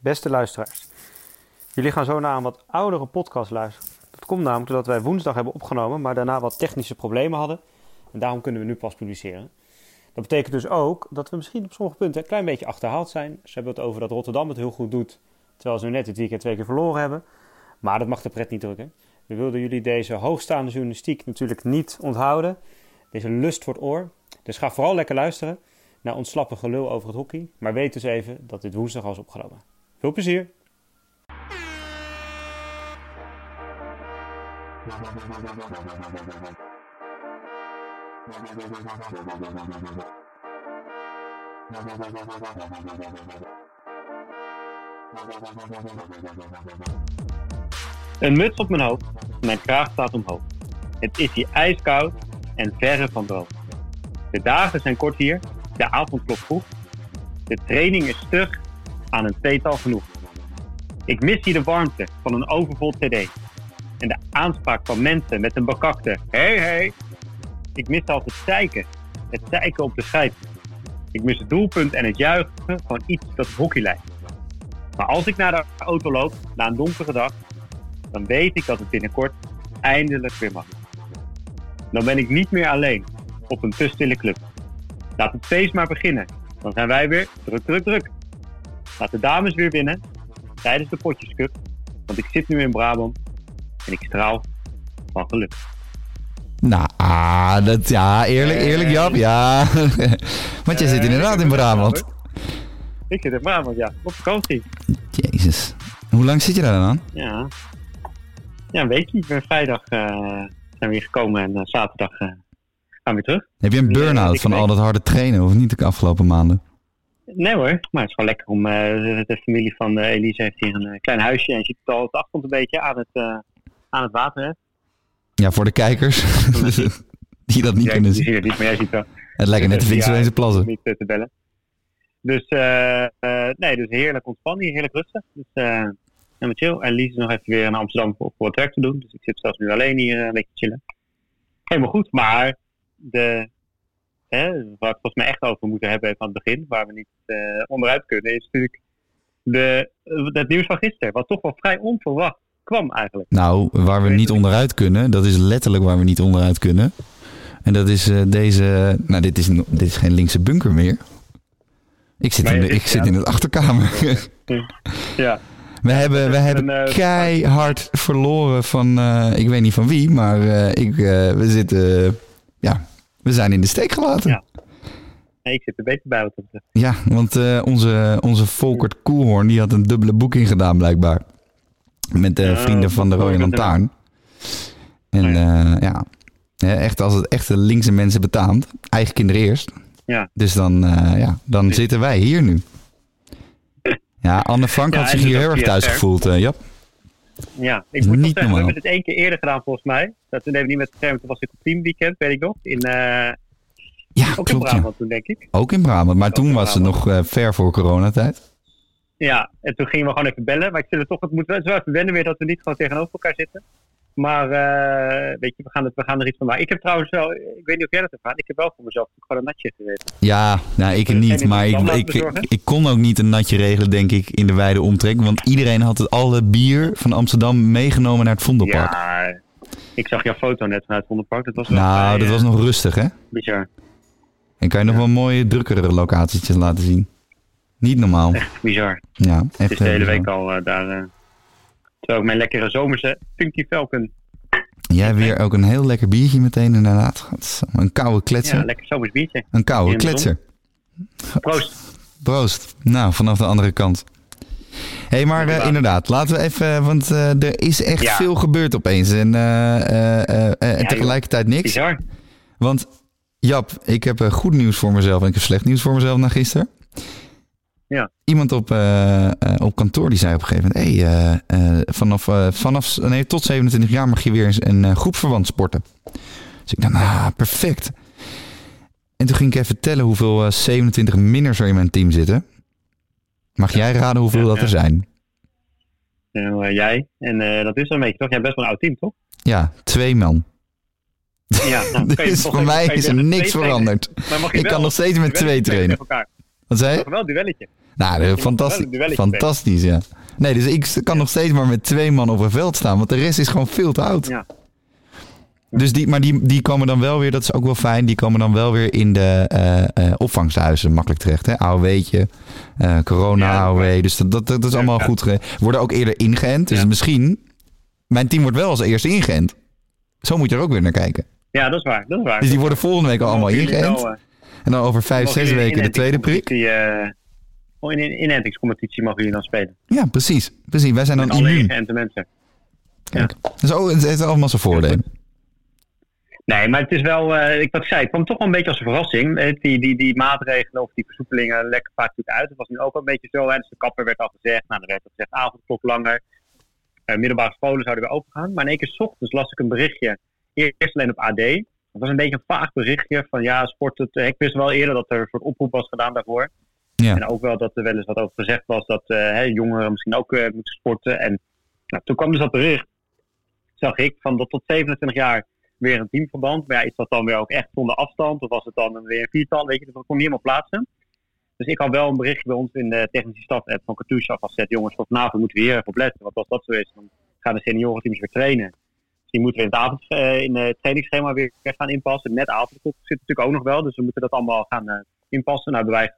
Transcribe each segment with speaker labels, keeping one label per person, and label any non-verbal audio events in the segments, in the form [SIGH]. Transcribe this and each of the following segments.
Speaker 1: Beste luisteraars, jullie gaan zo naar een wat oudere podcast luisteren. Dat komt namelijk doordat wij woensdag hebben opgenomen, maar daarna wat technische problemen hadden. En daarom kunnen we nu pas publiceren. Dat betekent dus ook dat we misschien op sommige punten een klein beetje achterhaald zijn. Ze hebben het over dat Rotterdam het heel goed doet, terwijl ze nu net het weekend twee keer verloren hebben. Maar dat mag de pret niet drukken. We wilden jullie deze hoogstaande journalistiek natuurlijk niet onthouden. Deze lust voor het oor. Dus ga vooral lekker luisteren naar ons gelul over het hockey. Maar weet dus even dat dit woensdag is opgenomen. Veel plezier!
Speaker 2: Een muts op mijn hoofd, mijn kraag staat omhoog. Het is hier ijskoud en verre van droog. De dagen zijn kort hier, de avond klopt vroeg. De training is stug, aan een tweetal genoeg. Ik mis hier de warmte van een overvol TD. En de aanspraak van mensen met een bekakte hey hey. Ik mis altijd het zeiken, het zeiken op de scheids. Ik mis het doelpunt en het juichen van iets dat hockey lijkt. Maar als ik naar de auto loop, na een donkere dag, dan weet ik dat het binnenkort eindelijk weer mag. Dan ben ik niet meer alleen op een te stille club. Laat het feest maar beginnen. Dan zijn wij weer druk, druk, druk. Laat de dames weer winnen tijdens de potjescup. Want ik zit nu in Brabant en ik straal van geluk.
Speaker 3: Nou, ah, dat, ja, eerlijk, eerlijk Jap, ja. [LAUGHS] Want jij zit inderdaad in Brabant.
Speaker 2: Ik zit in Brabant, ja. Op vakantie.
Speaker 3: Jezus. Hoe lang zit je daar dan aan?
Speaker 2: Ja. Ja, een weekje. Ik ben vrijdag eh, zijn we hier gekomen en eh, zaterdag eh, gaan we weer terug.
Speaker 3: Heb je een burn-out van al dat harde trainen, of niet de afgelopen maanden?
Speaker 2: Nee hoor, maar het is gewoon lekker om. eh, de, familie van eh, Elise heeft hier een eh, klein huisje en je ziet het al op de achtergrond een beetje aan het, aan het water. Hè?
Speaker 3: Ja, voor de kijkers [LAUGHS] die dat niet kunnen zien.
Speaker 2: het niet, maar jij ziet het wel.
Speaker 3: Het lijkt net de
Speaker 2: Ja,
Speaker 3: Vinkse plassen.
Speaker 2: Niet te bellen. Dus nee, dus heerlijk ontspannen hier, heerlijk rustig. Dus eh helemaal chill. En Lies is nog even weer naar Amsterdam voor, voor wat werk te doen. Dus ik zit zelfs nu alleen hier een beetje chillen. Helemaal goed, maar de, hè, waar we het volgens mij echt over moeten hebben aan het begin, waar we niet eh, onderuit kunnen, is natuurlijk de, het nieuws van gisteren. Wat toch wel vrij onverwacht kwam eigenlijk.
Speaker 3: Nou, waar we niet onderuit kunnen, dat is letterlijk waar we niet onderuit kunnen. En dat is eh, deze. Nou, dit is, dit is geen linkse bunker meer. Ik zit, in, de, ik zit in het achterkamer.
Speaker 2: Ja,
Speaker 3: We hebben, we hebben
Speaker 2: eh,
Speaker 3: keihard verloren van, ik weet niet van wie, maar ik, we zitten, ja, we zijn in de steek gelaten.
Speaker 2: Ja. nee, ik zit er beter bij wat dat betreft.
Speaker 3: Ja, want eh, onze, onze Volkert Koelhoorn, die had een dubbele boeking gedaan blijkbaar. Met de vrienden van de Rode Lantaarn. En
Speaker 2: Oh
Speaker 3: ja. ja, echt als het echte linkse mensen betaamt, eigen kinderen eerst.
Speaker 2: Ja.
Speaker 3: Dus dan, eh, ja, dan zitten wij hier nu. Ja, Anne Frank
Speaker 2: Ja,
Speaker 3: had zich hier heel erg thuis gevoeld, eh, Jap.
Speaker 2: Ja, ik moet
Speaker 3: niet
Speaker 2: zeggen, we hebben het één keer eerder gedaan volgens mij. Dat we niet met scherm, toen was ik op teamweekend, weet ik nog. In, eh,
Speaker 3: Ja,
Speaker 2: ook in
Speaker 3: klopt. Ja.
Speaker 2: Brabant toen, denk ik.
Speaker 3: Ook in Brabant, maar
Speaker 2: Ook
Speaker 3: toen
Speaker 2: in
Speaker 3: was het nog eh, ver voor coronatijd.
Speaker 2: Ja, en toen gingen we gewoon even bellen. Maar ik zit er toch, het moet wel even wennen weer dat we niet gewoon tegenover elkaar zitten. Maar eh, weet je, we gaan, het, we gaan er iets van maken. Ik heb trouwens wel, ik weet niet of jij dat gedaan, ik heb wel voor mezelf gewoon een natje geweest.
Speaker 3: Ja, nou ik niet, maar ik, ik, ik,
Speaker 2: bezorgen?
Speaker 3: ik kon ook niet een natje regelen, denk ik, in de wijde omtrek. Want iedereen had het alle bier van Amsterdam meegenomen naar het Vondelpark.
Speaker 2: Ja, ik zag jouw foto net vanuit het Wonderpark. Dat was wel
Speaker 3: nou, dat
Speaker 2: eh,
Speaker 3: was nog rustig, hè?
Speaker 2: bizar.
Speaker 3: En kan je nog wel mooie, drukkere locaties laten zien. Niet normaal.
Speaker 2: Echt bizar.
Speaker 3: Ja,
Speaker 2: Het
Speaker 3: echt
Speaker 2: is de hele
Speaker 3: heel
Speaker 2: week al eh, daar. Eh terwijl ik mijn lekkere zomerse Funky Falcon.
Speaker 3: Jij weer ook een heel lekker biertje meteen, inderdaad. Een koude
Speaker 2: Ja,
Speaker 3: kletser.
Speaker 2: lekker zomers biertje.
Speaker 3: een koude kletser.
Speaker 2: Proost.
Speaker 3: Proost. Nou, vanaf de andere kant. Hé, hey, maar eh,
Speaker 2: Inderdaad.
Speaker 3: laten we even, want eh, er is echt
Speaker 2: Ja.
Speaker 3: veel gebeurd opeens. En, eh, eh, eh, eh, tegelijkertijd niks.
Speaker 2: Bizar.
Speaker 3: Want Jap, ik heb eh, goed nieuws voor mezelf en ik heb slecht nieuws voor mezelf na gisteren.
Speaker 2: Ja.
Speaker 3: Iemand op, eh, eh, op kantoor die zei op een gegeven moment: hey, eh, vanaf, vanaf nee, tot 27 jaar mag je weer eens een groepsverband sporten. Dus ik dacht, nou, perfect. En toen ging ik even tellen hoeveel eh, 27 minners er in mijn team zitten. Mag jij raden hoeveel
Speaker 2: Ja,
Speaker 3: dat
Speaker 2: ja.
Speaker 3: er zijn?
Speaker 2: Eh, jij. En dat is wel een beetje toch? Jij hebt best wel een oud team, toch?
Speaker 3: Ja, twee man.
Speaker 2: Ja, nou, [LAUGHS]
Speaker 3: Dus voor mij is er
Speaker 2: met
Speaker 3: niks veranderd.
Speaker 2: Maar mag je
Speaker 3: Ik
Speaker 2: wel
Speaker 3: kan nog steeds met twee trainen. Wat zei je?
Speaker 2: Wel een duelletje.
Speaker 3: Nou,
Speaker 2: moet
Speaker 3: fantastisch. Fantastisch, ja. Nee, dus ik kan nog steeds maar met twee man op een veld staan, want de rest is gewoon veel te oud.
Speaker 2: Ja.
Speaker 3: Dus die, maar die, die komen dan wel weer, dat is ook wel fijn, die komen dan wel weer in de eh eh, opvangstehuizen makkelijk terecht. Hè? AOW'tje, eh corona AOW, dus dat, dat, dat is
Speaker 2: Ja,
Speaker 3: allemaal
Speaker 2: ja.
Speaker 3: goed. Worden ook eerder ingeënt, dus misschien, mijn team wordt wel als eerste ingeënt. Zo moet je er ook weer naar kijken.
Speaker 2: Ja, dat is waar. Dat is waar.
Speaker 3: Dus die worden volgende week al allemaal ingeënt.
Speaker 2: eh,
Speaker 3: En dan over vijf, zes weken de tweede prik.
Speaker 2: eh, oh, in een inentingscompetitie mogen jullie dan spelen.
Speaker 3: Ja, precies. precies. Wij zijn dan
Speaker 2: Met
Speaker 3: immuun.
Speaker 2: mensen.
Speaker 3: Kijk. Dus oh, het heeft allemaal zijn voordelen.
Speaker 2: Nee, maar het is wel, eh, ik wat ik zei, het kwam toch wel een beetje als een verrassing. Eh, Die, die, die maatregelen of die versoepelingen lekker vaak natuurlijk uit. Het was nu ook wel een beetje zo. Hè. Dus de kapper werd al gezegd, nou, dan werd al gezegd avondklok langer. Eh, middelbare scholen zouden weer open gaan. Maar in één keer 's ochtends las ik een berichtje. Eerst alleen op AD. Het was een beetje een vaag berichtje van ja, sport. Het, ik wist wel eerder dat er een soort oproep was gedaan daarvoor.
Speaker 3: Ja.
Speaker 2: En ook wel dat er wel eens wat over gezegd was dat eh, jongeren misschien ook eh, moeten sporten. En nou, toen kwam dus dat bericht. Zag ik van dat tot 27 jaar weer een teamverband. Maar ja, is dat dan weer ook echt zonder afstand? Of was het dan weer een viertal? Weet je, dat kon niet helemaal plaatsen. Dus ik had wel een berichtje bij ons in de technische staf app van Katusha afgezet. Jongens, voor vanavond moeten we hier op letten. Want als dat zo is, dan gaan de seniorenteams weer trainen. Die moeten we in het, avond, eh, in het trainingsschema weer gaan inpassen. Net avondklok zit natuurlijk ook nog wel. Dus we moeten dat allemaal gaan eh, inpassen. Nou, hebben wij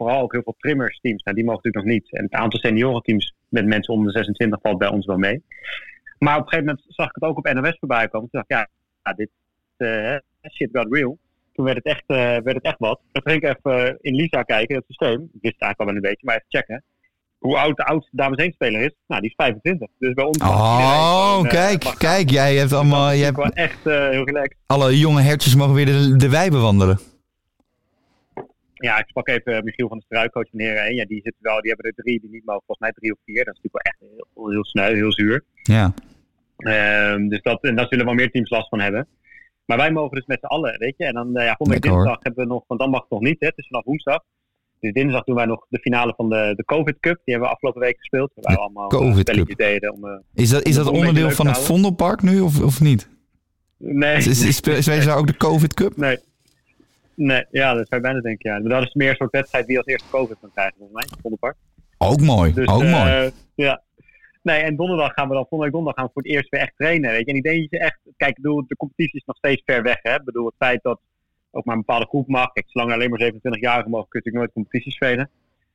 Speaker 2: vooral ook heel veel trimmersteams. Nou, die mogen natuurlijk nog niet. En het aantal seniorenteams met mensen onder de 26 valt bij ons wel mee. Maar op een gegeven moment zag ik het ook op NOS voorbij komen. Toen dacht ik, ja, dit eh, shit got real. Toen werd het echt, eh, werd het echt wat. Ik ging even eh, in Lisa kijken, het systeem. Ik wist het eigenlijk al wel een beetje, maar even checken. Hoe oud de oudste dames 1 speler is? Nou, die is 25. Dus bij ons... iedereen
Speaker 3: Oh, kijk, kijk. Jij hebt allemaal,
Speaker 2: is
Speaker 3: je hebt,
Speaker 2: echt heel relaxed.
Speaker 3: alle jonge hertjes mogen weer de, de wei bewandelen.
Speaker 2: Ja, ik sprak even Michiel van der Struik, coach van Heren 1. Ja, die, zitten wel, die hebben er drie die niet mogen. Volgens mij drie of vier. Dat is natuurlijk wel echt heel, heel sneu, heel zuur.
Speaker 3: Ja.
Speaker 2: Ehm, dus dat, en daar zullen wel meer teams last van hebben. Maar wij mogen dus met z'n allen, weet je. En dan, eh, ja, volgende week dinsdag hebben we nog, want dan mag het nog niet, hè. Het is vanaf woensdag. Dus dinsdag doen wij nog de finale van de, de COVID Cup. Die hebben we afgelopen week gespeeld. Waar we allemaal eh,
Speaker 3: COVID Cup.
Speaker 2: deden. Om, eh,
Speaker 3: Is dat, is dat onderdeel van het. Vondelpark nu of, of niet?
Speaker 2: nee,
Speaker 3: spelen ze daar ook de COVID Cup?
Speaker 2: nee. Nee, ja, dat zou je bijna denken, ja. Maar dat is meer een soort wedstrijd wie als eerste COVID kan krijgen, volgens mij. Vondelpark.
Speaker 3: Ook mooi,
Speaker 2: Dus,
Speaker 3: ook
Speaker 2: eh,
Speaker 3: mooi.
Speaker 2: Ja. Nee, en donderdag gaan we dan, volgende donderdag gaan we voor het eerst weer echt trainen. Weet je? En ik denk dat je echt, kijk, ik bedoel, de competitie is nog steeds ver weg. Hè? Ik bedoel, het feit dat ook maar een bepaalde groep mag. Kijk, zolang er alleen maar 27-jarigen mogen, kun je natuurlijk nooit competities spelen.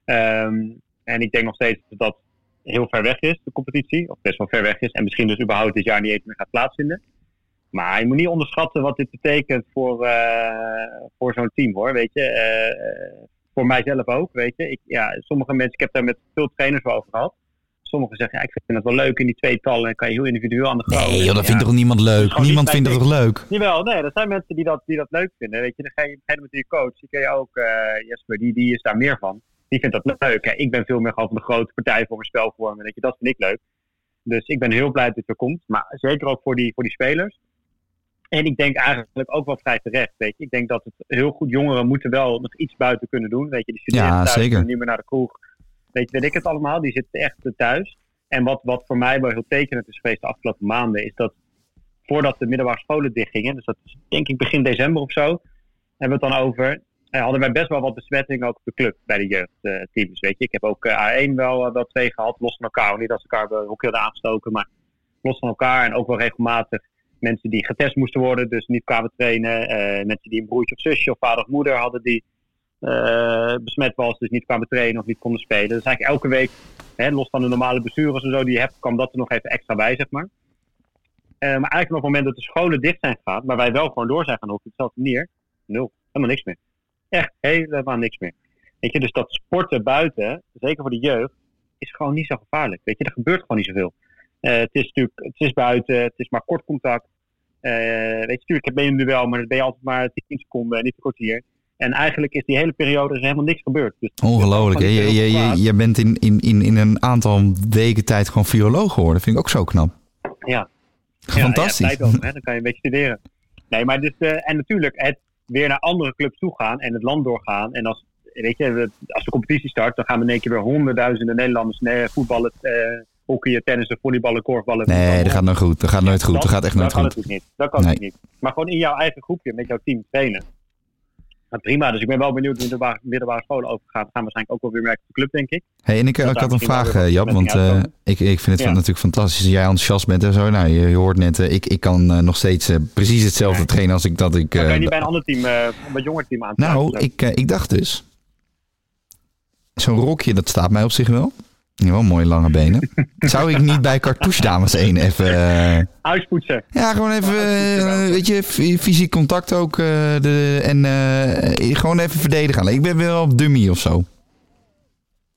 Speaker 2: Ehm, en ik denk nog steeds dat dat heel ver weg is, de competitie. Of best wel ver weg is. En misschien dus überhaupt dit jaar niet eens meer gaat plaatsvinden. Maar je moet niet onderschatten wat dit betekent voor, eh, voor zo'n team hoor. Weet je, Eh, voor mijzelf ook. Weet je, ik, ja, sommige mensen, ik heb daar met veel trainers wel over gehad. Sommigen zeggen, ja, ik vind het wel leuk in die tweetallen. En kan je heel individueel aan de gang.
Speaker 3: Nee, joh, dat
Speaker 2: Ja,
Speaker 3: vindt toch niemand leuk? Niemand vindt dat toch leuk?
Speaker 2: Jawel, nee, er zijn mensen die dat, die dat leuk vinden. Weet je, dan ga je op een gegeven moment je coach. Die ken je ook, eh, Jesper, die, die is daar meer van. Die vindt dat leuk. Hè. Ik ben veel meer gewoon van de grote partij voor mijn spelvormen. Weet je, dat vind ik leuk. Dus ik ben heel blij dat het er komt. Maar zeker ook voor die, voor die spelers. En ik denk eigenlijk ook wel vrij terecht. Weet je. Ik denk dat het heel goed jongeren moeten wel nog iets buiten kunnen doen. Weet je, die studeren
Speaker 3: Ja,
Speaker 2: thuis, niet meer naar de kroeg. Weet je, weet ik het allemaal. Die zitten echt thuis. En wat, wat voor mij wel heel tekenend is geweest de afgelopen maanden, is dat voordat de middelbare scholen dichtgingen, dus dat is denk ik begin december of zo, hebben we het dan over, eh, hadden wij best wel wat besmettingen ook op de club bij de jeugdteams. weet je, ik heb ook eh, A1 wel, eh, wel twee gehad, los van elkaar. Niet dat ze elkaar bij hockey hadden aangestoken, maar los van elkaar. En ook wel regelmatig mensen die getest moesten worden, dus niet kwamen trainen. eh, mensen die een broertje of zusje of vader of moeder hadden die eh, besmet was, dus niet kwamen trainen of niet konden spelen. Dus eigenlijk elke week, hè, los van de normale bestuurders en zo die je hebt, kwam dat er nog even extra bij, zeg maar. Eh, maar eigenlijk op het moment dat de scholen dicht zijn gegaan, maar wij wel gewoon door zijn gaan op dezelfde manier, nul, helemaal niks meer. Echt helemaal niks meer. Weet je, dus dat sporten buiten, zeker voor de jeugd, is gewoon niet zo gevaarlijk. Weet je, er gebeurt gewoon niet zoveel. Eh, het is natuurlijk, het is buiten, het is maar kort contact. Eh, weet je, natuurlijk, ben je nu wel, maar dan ben je altijd maar 10 seconden, niet een kwartier. En eigenlijk is die hele periode is er helemaal niks gebeurd. Dus
Speaker 3: Ongelooflijk, hè? Je, bent in, in, in, in een aantal weken tijd gewoon viroloog geworden. Vind ik ook zo knap.
Speaker 2: Ja.
Speaker 3: Fantastisch.
Speaker 2: Ja, hè? dan kan je een beetje studeren. Nee, maar dus, eh, en natuurlijk het weer naar andere clubs toe gaan en het land doorgaan. En als, weet je, als de competitie start, dan gaan we in één keer weer honderdduizenden Nederlanders voetballen, hockeyen, tennissen, volleyballen, korfballen.
Speaker 3: Nee, dat gaat nooit goed. Dat gaat nooit goed. Dat gaat echt nooit
Speaker 2: dat kan
Speaker 3: goed.
Speaker 2: natuurlijk niet. Dat kan
Speaker 3: Nee.
Speaker 2: niet. Maar gewoon in jouw eigen groepje met jouw team trainen. Nou, prima, dus ik ben wel benieuwd hoe de middelbare, scholen overgaan. We gaan waarschijnlijk ook wel weer merken op de club, denk ik.
Speaker 3: Hey, en ik, had een vraag, Jap, want eh, ik, ik vind het
Speaker 2: Ja.
Speaker 3: natuurlijk fantastisch dat jij enthousiast bent en zo. Nou, je, je hoort net, eh, ik, ik kan nog steeds precies hetzelfde trainen als ik dat ik...
Speaker 2: Kan je niet bij een ander team, een jonger team aan
Speaker 3: nou, ik, ik dacht dus, zo'n rokje, dat staat mij op zich wel. Ja, wel mooie lange benen. [LAUGHS] Zou ik niet bij Cartouche Dames 1 even...
Speaker 2: Uitpoetsen.
Speaker 3: ja, gewoon even, eh, weet je, fy- fysiek contact ook. eh, de, en gewoon even verdedigen. Ik ben wel op dummy of zo.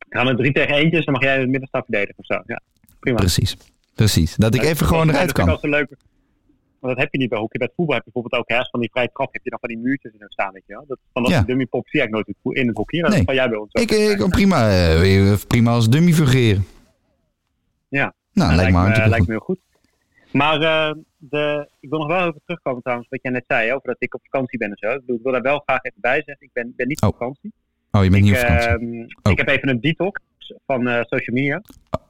Speaker 2: Gaan het drie tegen eentjes, dan mag jij in het midden staan verdedigen of zo. Ja, prima.
Speaker 3: Precies. Precies. Dat ik
Speaker 2: Ja,
Speaker 3: even gewoon
Speaker 2: dat
Speaker 3: eruit
Speaker 2: vind ik
Speaker 3: kan.
Speaker 2: altijd leuk. Want dat heb je niet bij hockey. Bij voetbal heb je bijvoorbeeld ook, van die vrije trap heb je dan van die muurtjes in staan, weet je wel. Dat, van dat
Speaker 3: Ja.
Speaker 2: dummy pop zie ik nooit in het hockey. Dat
Speaker 3: Nee.
Speaker 2: kan jij bij ons ook.
Speaker 3: Ik, ik prima, eh, weer prima als dummy fungeren.
Speaker 2: Ja.
Speaker 3: Nou, lijkt me
Speaker 2: lijkt
Speaker 3: goed.
Speaker 2: me heel goed. Maar eh, de, ik wil nog wel even terugkomen trouwens, wat jij net zei, over dat ik op vakantie ben en zo. Ik, bedoel, ik wil daar wel graag even bij zeggen. Ik ben, ben niet op
Speaker 3: Oh.
Speaker 2: vakantie.
Speaker 3: Oh, je bent niet
Speaker 2: ik,
Speaker 3: op vakantie.
Speaker 2: ehm,
Speaker 3: Oh.
Speaker 2: ik heb even een detox van eh, social media.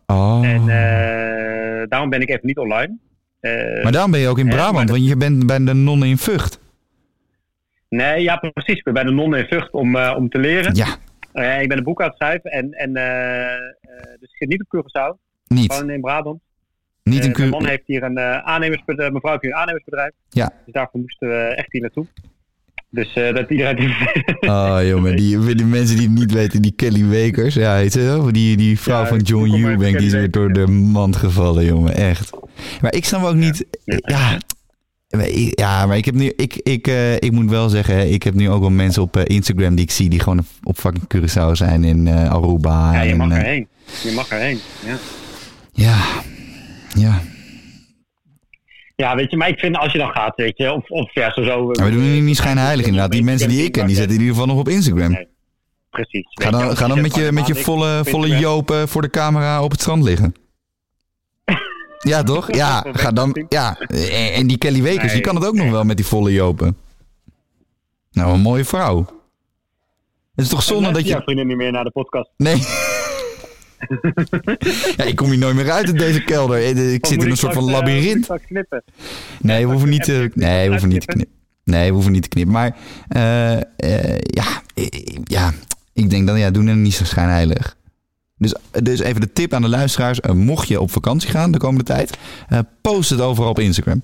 Speaker 3: Oh.
Speaker 2: En eh, daarom ben ik even niet online. Eh,
Speaker 3: maar daarom ben je ook in
Speaker 2: maar
Speaker 3: Brabant, want je bent bij de nonnen in Vught.
Speaker 2: Nee, ja, precies. Ik ben bij de nonnen in Vught om, eh, om te leren.
Speaker 3: Ja,
Speaker 2: Eh, ik ben een boek aan het schrijven. En, en, eh, eh, dus ik zit niet op Curaçao,
Speaker 3: niet.
Speaker 2: gewoon in Brabant.
Speaker 3: Niet in
Speaker 2: Eh, mijn man
Speaker 3: Curaçao.
Speaker 2: heeft hier een eh, aannemersbedrijf, mevrouw heeft hier een aannemersbedrijf.
Speaker 3: Ja.
Speaker 2: Dus daarvoor moesten we echt hier naartoe. Dus eh, dat iedereen...
Speaker 3: Oh, [LAUGHS] jongen, die, die mensen die het niet weten, die Kelly Wekers. Ja, heet ze? Die, die vrouw
Speaker 2: Ja,
Speaker 3: van John Eubank, die is weer door de mand gevallen, jongen. Echt. Maar ik snap ook niet... Ja, maar ik- ja, maar ik heb nu... Ik, ik, eh, ik moet wel zeggen, ik heb nu ook wel mensen op eh, Instagram die ik zie... die gewoon op fucking Curaçao zijn in eh, Aruba.
Speaker 2: ja, je mag
Speaker 3: eh,
Speaker 2: erheen. Je mag erheen. Ja.
Speaker 3: Ja, ja.
Speaker 2: ja, weet je, maar ik vind als je dan gaat, weet je, of, of ja, zo... zo
Speaker 3: Maar we doen hier niet schijnheilig inderdaad. Die mensen die ik ken, die zitten in ieder geval nog op Instagram.
Speaker 2: Nee, Precies.
Speaker 3: Ga
Speaker 2: je,
Speaker 3: dan, ga dan met je, met je
Speaker 2: man, ik-
Speaker 3: volle, volle eh, voor de camera op het strand liggen. Ja, toch? [LAUGHS] Ja, ga dan. Ja, en die Kelly Wekers, die kan het ook nog wel met die volle jopen. Nou, een mooie vrouw. Het is toch zonde dat
Speaker 2: Ja,
Speaker 3: je.
Speaker 2: vrienden niet meer naar de podcast.
Speaker 3: Nee. [LAUGHS] Ja, ik kom hier nooit meer uit in deze kelder. Ik zit in een soort van
Speaker 2: eh,
Speaker 3: labyrint. Nee, we hoeven niet te, nee, we hoeven niet te knippen. Nee, we hoeven niet te knippen. Maar eh, eh, ja, eh, ja, ik denk dat ja, doen er niet zo schijnheilig. Dus, dus even de tip aan de luisteraars. eh, mocht je op vakantie gaan de komende tijd, eh, post het overal op Instagram.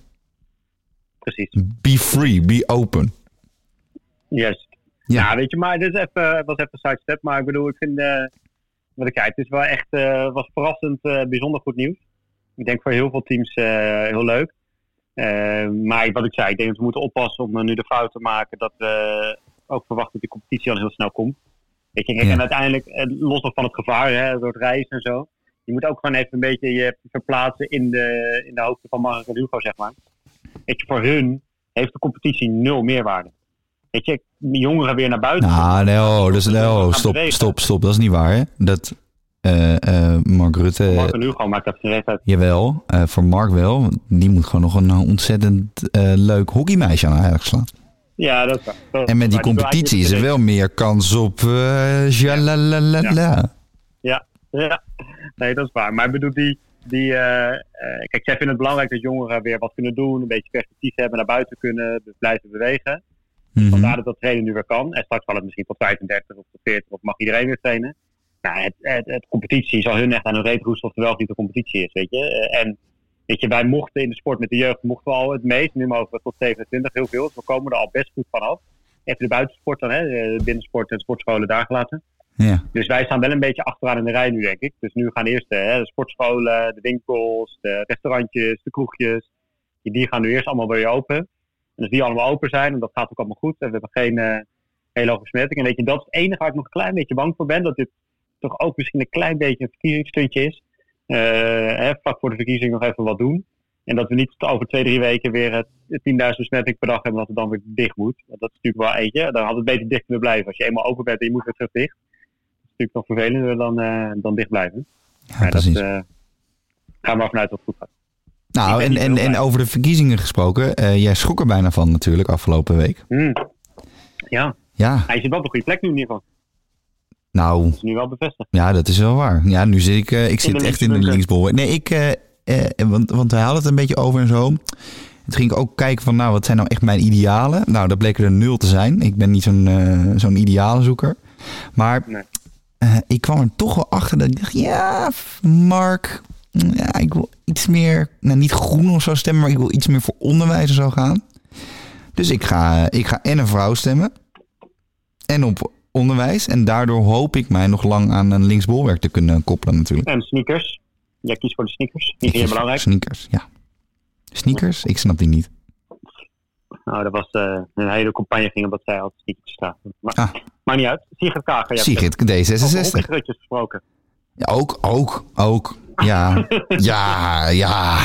Speaker 2: Precies.
Speaker 3: Be free, be open.
Speaker 2: Juist.
Speaker 3: Ja.
Speaker 2: Ja. weet je, maar dit is even, was even een sidestep. Maar ik bedoel, ik vind, eh, wat ik kijk, het is wel echt, eh, was verrassend eh, bijzonder goed nieuws. Ik denk voor heel veel teams eh, heel leuk. Eh, maar wat ik zei, ik denk dat we moeten oppassen om eh, nu de fout te maken dat we ook verwachten dat die competitie al heel snel komt. Weet je, kijk,
Speaker 3: Ja.
Speaker 2: en uiteindelijk, eh, los nog van het gevaar, hè, door het reizen en zo. Je moet ook gewoon even een beetje je verplaatsen in de, in de hoofden van Mark en Hugo, zeg maar. Weet je, voor hun heeft de competitie nul meerwaarde. Weet je, jongeren weer naar buiten.
Speaker 3: Nou, nee, oh, dat is, nee, oh, stop, stop, stop. Dat is niet waar, hè? Dat eh, eh, Mark Rutte...
Speaker 2: Mark en Hugo maakt dat geen reet uit.
Speaker 3: Jawel, voor Mark wel. Die moet gewoon nog een ontzettend leuk hockeymeisje aan Ajax slaan.
Speaker 2: Ja, dat is waar. Dat
Speaker 3: En met die competitie is er wel meer kans op uh, jalalala.
Speaker 2: Ja, nee, dat is waar. Maar ik bedoel, die, die, eh, eh, kijk, zij vinden het belangrijk dat jongeren weer wat kunnen doen, een beetje perspectief hebben, naar buiten kunnen, dus blijven bewegen.
Speaker 3: Mhm.
Speaker 2: Vandaar dat dat trainen nu weer kan. En straks kan het misschien tot 35 of tot 40 of mag iedereen weer trainen. Nou, het, het, het competitie zal hun echt aan hun reet roesten of er wel of niet een competitie is, weet je. En weet je, wij mochten in de sport met de jeugd, mochten we al het meest, nu mogen we tot 27 heel veel. Dus we komen er al best goed vanaf. Even de buitensport dan, hè, de binnensport en sportscholen daar gelaten.
Speaker 3: Ja.
Speaker 2: Dus wij staan wel een beetje achteraan in de rij nu, denk ik. Dus nu gaan eerst hè, de sportscholen, de winkels, de restaurantjes, de kroegjes. Die, gaan nu eerst allemaal weer open. En als die allemaal open zijn, en dat gaat ook allemaal goed, en we hebben geen eh, hele hoge besmetting. En weet je, dat is het enige waar ik nog een klein beetje bang voor ben. Dat dit toch ook misschien een klein beetje een verkiezingsstuntje is. Eh, hè, vlak voor de verkiezing nog even wat doen. En dat we niet over twee, drie weken weer het 10.000 besmettingen per dag hebben, dat het dan weer dicht moet. Want dat is natuurlijk wel eentje. Dan had het beter dicht kunnen blijven. Als je eenmaal open bent en je moet weer terug dicht. Dat is natuurlijk nog vervelender dan, eh, dan dicht blijven.
Speaker 3: Ja,
Speaker 2: Maar dat
Speaker 3: precies.
Speaker 2: eh, gaan we maar vanuit dat het goed gaat.
Speaker 3: nou, en, en, en over de verkiezingen gesproken. eh, jij schrok er bijna van natuurlijk afgelopen week.
Speaker 2: Hmm. Ja,
Speaker 3: Ja,
Speaker 2: hij zit wel op de goede plek nu in ieder geval.
Speaker 3: Nou,
Speaker 2: Dat is nu wel bevestigd.
Speaker 3: ja, dat is wel waar. Ja, nu zit ik, eh, ik zit echt in de linksbol. Nee, ik, eh, eh, want, want wij hadden het een beetje over en zo. Toen ging ik ook kijken van, nou, wat zijn nou echt mijn idealen? Nou, dat bleek er nul te zijn. Ik ben niet zo'n zo'n idealenzoeker. Maar
Speaker 2: Nee.
Speaker 3: ik kwam er toch wel achter dat ik dacht, ja, Mark, ja, ik wil iets meer, nou niet groen of zo stemmen, maar ik wil iets meer voor onderwijs en zo gaan. Dus ik ga, ik ga en een vrouw stemmen en op onderwijs. En daardoor hoop ik mij nog lang aan een linksbolwerk te kunnen koppelen natuurlijk.
Speaker 2: En sneakers. Jij kiest voor de sneakers. Die
Speaker 3: kies
Speaker 2: belangrijk.
Speaker 3: Sneakers, ja. Sneakers? Ik snap die niet.
Speaker 2: Nou, dat was eh, een hele campagne ging omdat zij altijd sneakers straten. Maar
Speaker 3: Ah.
Speaker 2: maakt niet uit. Sigrid Kager.
Speaker 3: Sigrid,
Speaker 2: Over
Speaker 3: D66.
Speaker 2: hockeygrutjes gesproken.
Speaker 3: Ja, ook, ook, ook. Ja, ja, ja.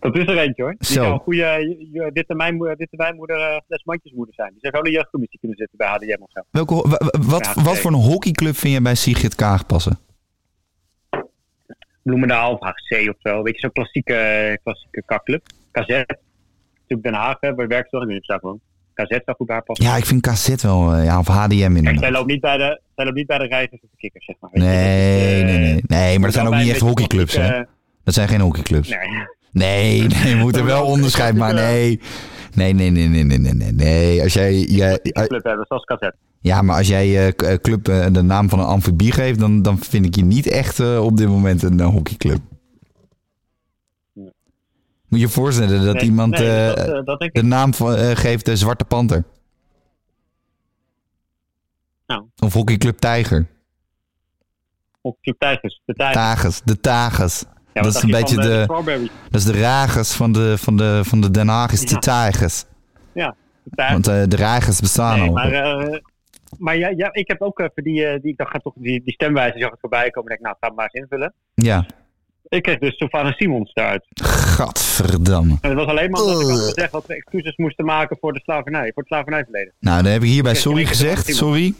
Speaker 2: Dat is er eentje hoor. Die
Speaker 3: Zo.
Speaker 2: zou een goede dit en mijn moeder, dit en mijn moeder uh, des mandjesmoeder zijn. Die zou gewoon een jeugdcommissie kunnen zitten bij HDM of zo.
Speaker 3: Welke, wat,
Speaker 2: Ja,
Speaker 3: wat voor een hockeyclub vind je bij Sigrid Kaag passen?
Speaker 2: Bloemendaal of HGC of zo. Weet je, zo'n klassieke, klassieke kakclub. KZ. Natuurlijk Den Haag, hè, bij werkstad. Ik weet niet of. KZ zou goed haar passen.
Speaker 3: Ja, ik vind KZ wel, eh, ja, of HDM
Speaker 2: Kijk, zij
Speaker 3: inderdaad.
Speaker 2: loopt niet bij de, zij loopt niet bij de reizigers of de kikkers, zeg maar. Je,
Speaker 3: Nee,
Speaker 2: is,
Speaker 3: nee,
Speaker 2: eh,
Speaker 3: nee. Nee, maar dat zijn ook niet echt hockeyclubs, hè?
Speaker 2: klassieke-
Speaker 3: Dat zijn geen hockeyclubs.
Speaker 2: Nee.
Speaker 3: Nee, nee, we moeten wel onderscheid maken. Nee. Nee, nee, nee, nee, nee, nee, nee. Als jij, jij, eh,
Speaker 2: Club hebben, zoals KZ.
Speaker 3: ja, maar als jij eh, eh, club eh, de naam van een amfibie geeft, dan, dan vind ik je niet echt eh, op dit moment een eh, hockeyclub. Moet je je voorstellen dat
Speaker 2: Nee,
Speaker 3: iemand
Speaker 2: nee,
Speaker 3: eh,
Speaker 2: dat, eh, dat
Speaker 3: de
Speaker 2: ik.
Speaker 3: naam van, eh, geeft de Zwarte Panter.
Speaker 2: Nou.
Speaker 3: Of hockeyclub Tijger.
Speaker 2: Op Club Tijgers. De Tijgers.
Speaker 3: Tages, de Tages.
Speaker 2: Ja,
Speaker 3: dat is een beetje de-. Dat is de Rages van de, van de, van de Den Haag, is de
Speaker 2: Ja.
Speaker 3: Tijgers.
Speaker 2: Ja, de Tijgers.
Speaker 3: Want de Rages bestaan
Speaker 2: Nee,
Speaker 3: al.
Speaker 2: maar, maar ja, ja, ik heb ook even die, die ik dacht, ga toch die, die stemwijze zag ik voorbij komen. Ik denk, nou, ga maar eens invullen.
Speaker 3: Ja,
Speaker 2: Ik kreeg dus Sofana Simons eruit.
Speaker 3: gadverdamme.
Speaker 2: En het was alleen maar omdat ik had dat we excuses moesten maken voor de slavernij, voor het slavernijverleden.
Speaker 3: Nou, dan heb ik hierbij sorry gezegd, sorry.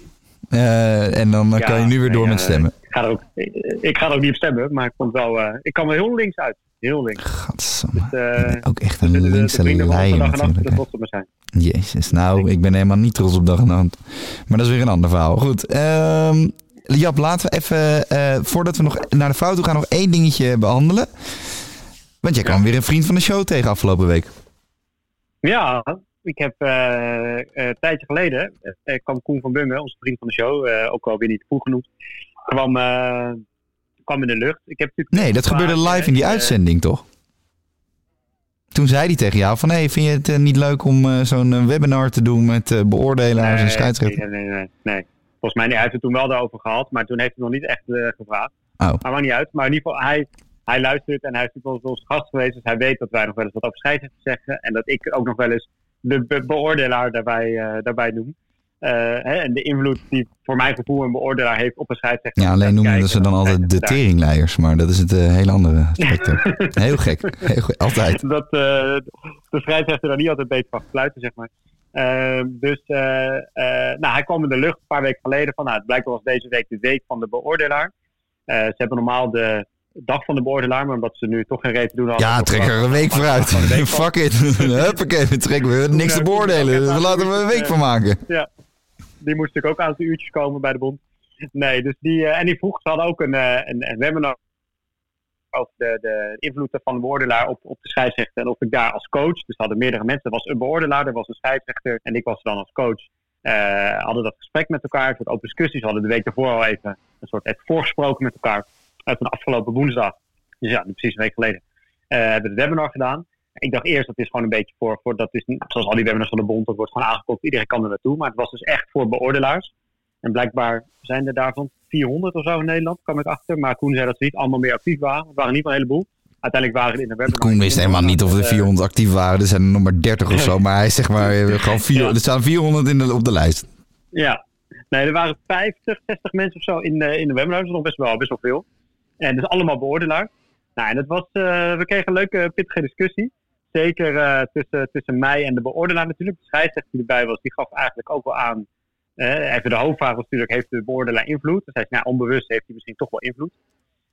Speaker 3: Eh, en dan
Speaker 2: Ja,
Speaker 3: kan je nu weer door
Speaker 2: ja,
Speaker 3: met stemmen.
Speaker 2: Ik ga er ook, ik, ik ga er ook niet op stemmen, maar ik vond wel, eh, ik kwam er heel links uit. Heel links.
Speaker 3: Gadsamme.
Speaker 2: Eh,
Speaker 3: Ook echt
Speaker 2: dus
Speaker 3: een linkse lijn
Speaker 2: Dag en Nacht
Speaker 3: natuurlijk.
Speaker 2: trots op me zijn.
Speaker 3: Jezus, nou, ik ben helemaal niet trots op dag en hand. Maar dat is weer een ander verhaal. Goed, ehm, Jap, laten we even, eh, voordat we nog naar de vrouw toe gaan, nog één dingetje behandelen. Want jij kwam weer een vriend van de show tegen afgelopen week.
Speaker 2: Ja, ik heb eh, een tijdje geleden, eh, kwam Koen van Bungen, onze vriend van de show, ook al weer niet vroeg genoemd, kwam, kwam in de lucht. Ik heb natuurlijk
Speaker 3: Nee, dat gebeurde live in die uitzending, toch? Toen zei hij tegen jou van, hey, vind je het niet leuk om zo'n webinar te doen met eh, beoordelaars en
Speaker 2: nee,
Speaker 3: scheidsrechters?
Speaker 2: Nee, nee, nee, nee. Volgens mij, nee, hij heeft het toen wel daarover gehad, maar toen heeft hij nog niet echt eh, gevraagd.
Speaker 3: Oh.
Speaker 2: Maar maakt niet uit. Maar in ieder geval, hij, hij luistert en hij is natuurlijk onze gast geweest, dus hij weet dat wij nog wel eens wat over scheidsrechten zeggen en dat ik ook nog wel eens de be- beoordelaar daarbij, eh, daarbij noem. Eh, hè, en de invloed die voor mijn gevoel een beoordelaar heeft op een scheidsrechter.
Speaker 3: Ja, alleen noemen ze dan altijd de
Speaker 2: tering.
Speaker 3: teringleiers, maar dat is het hele andere [LAUGHS] spectrum. Heel gek, heel altijd.
Speaker 2: dat de scheidsrechter daar niet altijd beter van fluiten, zeg maar. Ehm, dus eh, eh, nou, hij kwam in de lucht een paar weken geleden van, nou, het blijkt was deze week de week van de beoordelaar. Eh, ze hebben normaal de dag van de beoordelaar, maar omdat ze nu toch geen reet te doen hadden.
Speaker 3: Ja, trek
Speaker 2: wel-
Speaker 3: er een week vooruit. Fuck it. [LAUGHS] Huppakee, we trekken we niks te beoordelen. We laten we een week van maken.
Speaker 2: Die moest natuurlijk ook aan zijn uurtjes komen bij de bond. Nee, dus die, en die vroeg, ze hadden ook een, een, een webinar over de, de invloed van de beoordelaar op, op de scheidsrechter. En of ik daar als coach, dus hadden meerdere mensen, er was een beoordelaar, er was een scheidsrechter en ik was dan als coach. eh, hadden dat gesprek met elkaar, een soort open discussies. Hadden de week ervoor al even een soort even voorgesproken met elkaar. Uit een afgelopen woensdag, dus ja, precies een week geleden, eh, hebben we het webinar gedaan. Ik dacht eerst, dat is gewoon een beetje voor, voor dat is, zoals al die webinars van de bond, dat wordt gewoon aangekocht, iedereen kan er naartoe. Maar het was dus echt voor beoordelaars. En blijkbaar zijn er daarvan 400 of zo in Nederland, kwam ik achter. Maar Koen zei dat ze niet allemaal meer actief waren. Het waren niet wel een heleboel. Uiteindelijk waren er in de webinar...
Speaker 3: Koen wist helemaal niet of er 400 actief waren. Er zijn er nog maar 30 of zo. [LAUGHS] Maar hij zegt maar eh, gewoon vier, er staan 400 in de, op de lijst.
Speaker 2: Ja, nee, er waren 50, 60 mensen of zo in de, in de webinar. Dat is nog best wel, best wel veel. En dus allemaal beoordelaars. Nou, en het was, eh, we kregen een leuke, pittige discussie. Zeker eh, tussen, tussen mij en de beoordelaar natuurlijk. De scheidsrechter die erbij was, die gaf eigenlijk ook wel aan. Eh, even de hoofdvraag natuurlijk, heeft de beoordelaar invloed? Dus hij zei, nou, onbewust heeft hij misschien toch wel invloed.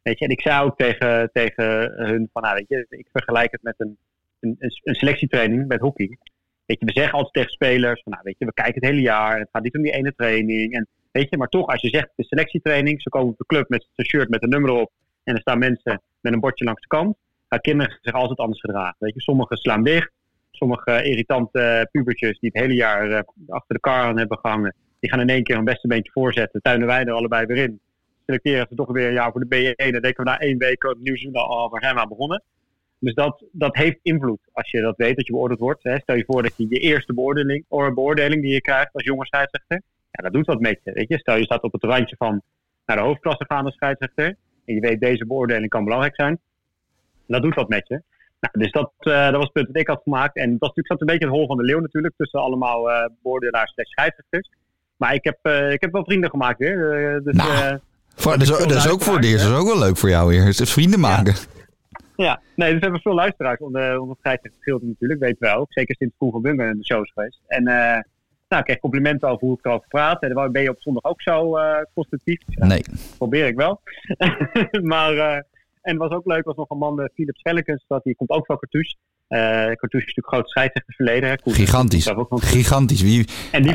Speaker 2: Weet je, en ik zei ook tegen, tegen hun van, nou, weet je, ik vergelijk het met een, een, een, een selectietraining met hockey. Weet je, we zeggen altijd tegen spelers, van, nou, weet je, we kijken het hele jaar. Het gaat niet om die ene training. En weet je, maar toch, als je zegt de selectietraining, ze komen op de club met zijn shirt met een nummer erop. En er staan mensen met een bordje langs de kant. gaan kinderen zich altijd anders gedragen. Weet je, sommigen slaan dicht. Sommige irritante pubertjes die het hele jaar eh, achter de kar hebben gehangen, die gaan in één keer hun beste beentje voorzetten. Tuinen wij er allebei weer in. Selecteren ze toch weer een jaar voor de B1. Dan denken we na één week het nieuw seizoen al, waar zijn we aan begonnen? Dus dat, dat heeft invloed als je dat weet, dat je beoordeeld wordt. Hè. Stel je voor dat je je eerste beoordeling, of beoordeling die je krijgt als jonge scheidsrechter, ja, dat doet wat met je. Weet je. Stel je staat op het randje van naar de hoofdklasse gaan als scheidsrechter. En je weet deze beoordeling kan belangrijk zijn. Dat doet wat met je. Nou, dus dat, uh, dat was het punt dat ik had gemaakt. En dat natuurlijk zat een beetje het hol van de leeuw natuurlijk. Tussen allemaal uh, beoordelaars en scheidsrechters. Maar ik heb, uh, ik heb wel vrienden gemaakt weer. dus,
Speaker 3: nou, voor, dat, is, dat is ook voor het eerst. Dat is ook wel leuk voor jou weer. Dus vrienden maken.
Speaker 2: Ja. Ja, nee, dus we hebben veel luisteraars onder, onder het verschil natuurlijk, weet wel. Zeker sinds van Bummen in de shows geweest. En uh, nou, ik kreeg complimenten over hoe ik erover praat. En ben je op zondag ook zo uh, constructief.
Speaker 3: Ja, nee.
Speaker 2: Probeer ik wel. [LAUGHS] maar, uh, en het was ook leuk, was nog een man, Philip Schellekens, dat die komt ook van Cartouche. Uh, Cartouche is natuurlijk groot scheidsrechter verleden. Hè. Koen,
Speaker 3: Gigantisch. Gigantisch. Wie,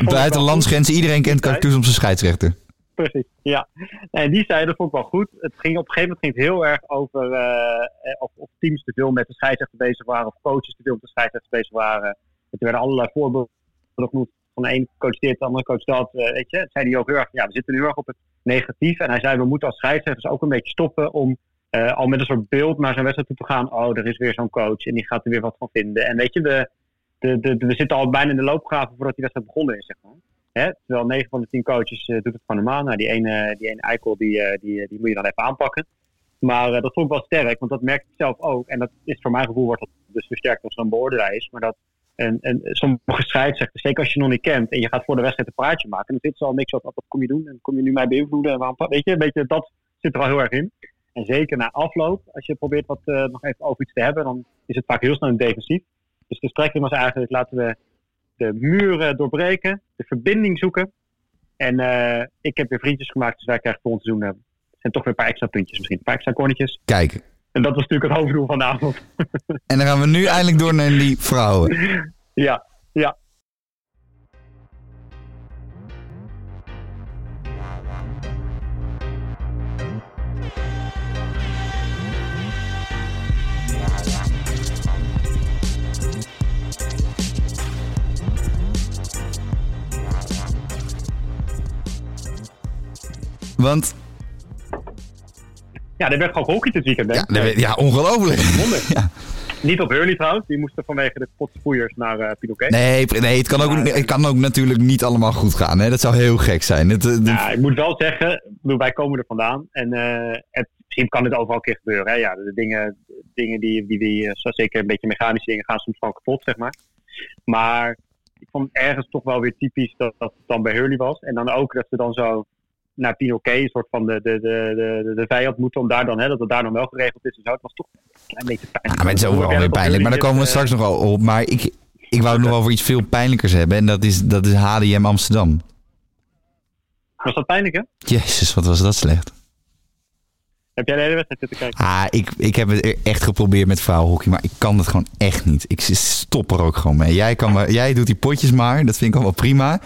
Speaker 3: buiten landsgrenzen, iedereen kent Cartouche om zijn scheidsrechter
Speaker 2: precies. Ja. En die zei, dat vond ik wel goed. Het ging op een gegeven moment ging het heel erg over uh, of, of, teams te veel met de scheidsrechter bezig waren, of coaches te veel met de scheidsrechter bezig waren. Er werden allerlei voorbeelden genoemd. Van de een coach dit, de andere coach dat. Uh, weet je, zei hij ook heel erg, ja, we zitten nu heel erg op het negatief. En hij zei, we moeten als scheidsrechters ook een beetje stoppen om uh, al met een soort beeld naar zijn wedstrijd toe te gaan. Oh, er is weer zo'n coach en die gaat er weer wat van vinden. En weet je, we, de, de, de, we zitten al bijna in de loopgraven voordat die wedstrijd begonnen is, zeg maar. Hè, terwijl 9 van de 10 coaches uh, doet het van normaal. Nou, die ene, die ene eikel die, uh, die, die moet je dan even aanpakken. Maar dat vond ik wel sterk, want dat merk ik zelf ook. En dat is voor mijn gevoel wordt dat dus versterkt als zo'n beoordelaar is. Maar dat en, en sommige scheidsrechters, zeker als je nog niet kent en je gaat voor de wedstrijd een praatje maken, dan zit ze al niks op, wat kom je doen en kom je nu mij beïnvloeden en waarom, weet je, weet je, dat zit er al heel erg in. En zeker na afloop, als je probeert wat nog even over iets te hebben, dan is het vaak heel snel een defensief. Dus de strekking was eigenlijk, laten we de muren doorbreken, de verbinding zoeken. En uh, ik heb weer vriendjes gemaakt, dus wij krijgen volgend seizoen. Uh, zijn toch weer een paar extra puntjes, misschien een paar extra kornetjes.
Speaker 3: Kijk.
Speaker 2: En dat was natuurlijk het hoofddoel van de avond.
Speaker 3: en dan gaan we nu eindelijk door naar die vrouwen. [LAUGHS]
Speaker 2: ja, ja.
Speaker 3: Want...
Speaker 2: Ja, er werd gewoon hockey dit weekend. Hè?
Speaker 3: Ja, werd, ja ongelooflijk. [LAUGHS]
Speaker 2: ja. Niet op Hurley trouwens, die moesten vanwege de potspoeiers naar uh, Pinoquet.
Speaker 3: Nee, nee het, kan ook, het kan ook natuurlijk niet allemaal goed gaan. Hè? Dat zou heel gek zijn. Het, het,
Speaker 2: ja, ik moet wel zeggen, wij komen er vandaan. En uh, het, misschien kan dit overal een keer gebeuren. Hè? Ja, de dingen, dingen die, die, zeker een beetje mechanische dingen gaan soms gewoon kapot, zeg maar. Maar ik vond het ergens toch wel weer typisch dat, dat het dan bij Hurley was. En dan ook dat ze dan zo naar Pinoquet, een soort van de, de, de, de, de vijand moeten om daar dan, hè, dat het daar dan wel geregeld is zo. Het was toch een klein beetje pijnlijk.
Speaker 3: Ja, maar het is overal weer pijnlijk, maar daar komen we straks nog wel op. Maar ik, ik wou het nog over iets veel pijnlijkers hebben en dat is, dat is HDM Amsterdam.
Speaker 2: Was dat pijnlijk, hè?
Speaker 3: Jezus, wat was dat slecht.
Speaker 2: Heb jij de hele wedstrijd zitten kijken?
Speaker 3: Ah, ik, ik heb het echt geprobeerd met vrouwenhockey, maar ik kan het gewoon echt niet. Ik stop er ook gewoon mee. Jij, kan maar, jij doet die potjes maar, dat vind ik allemaal prima.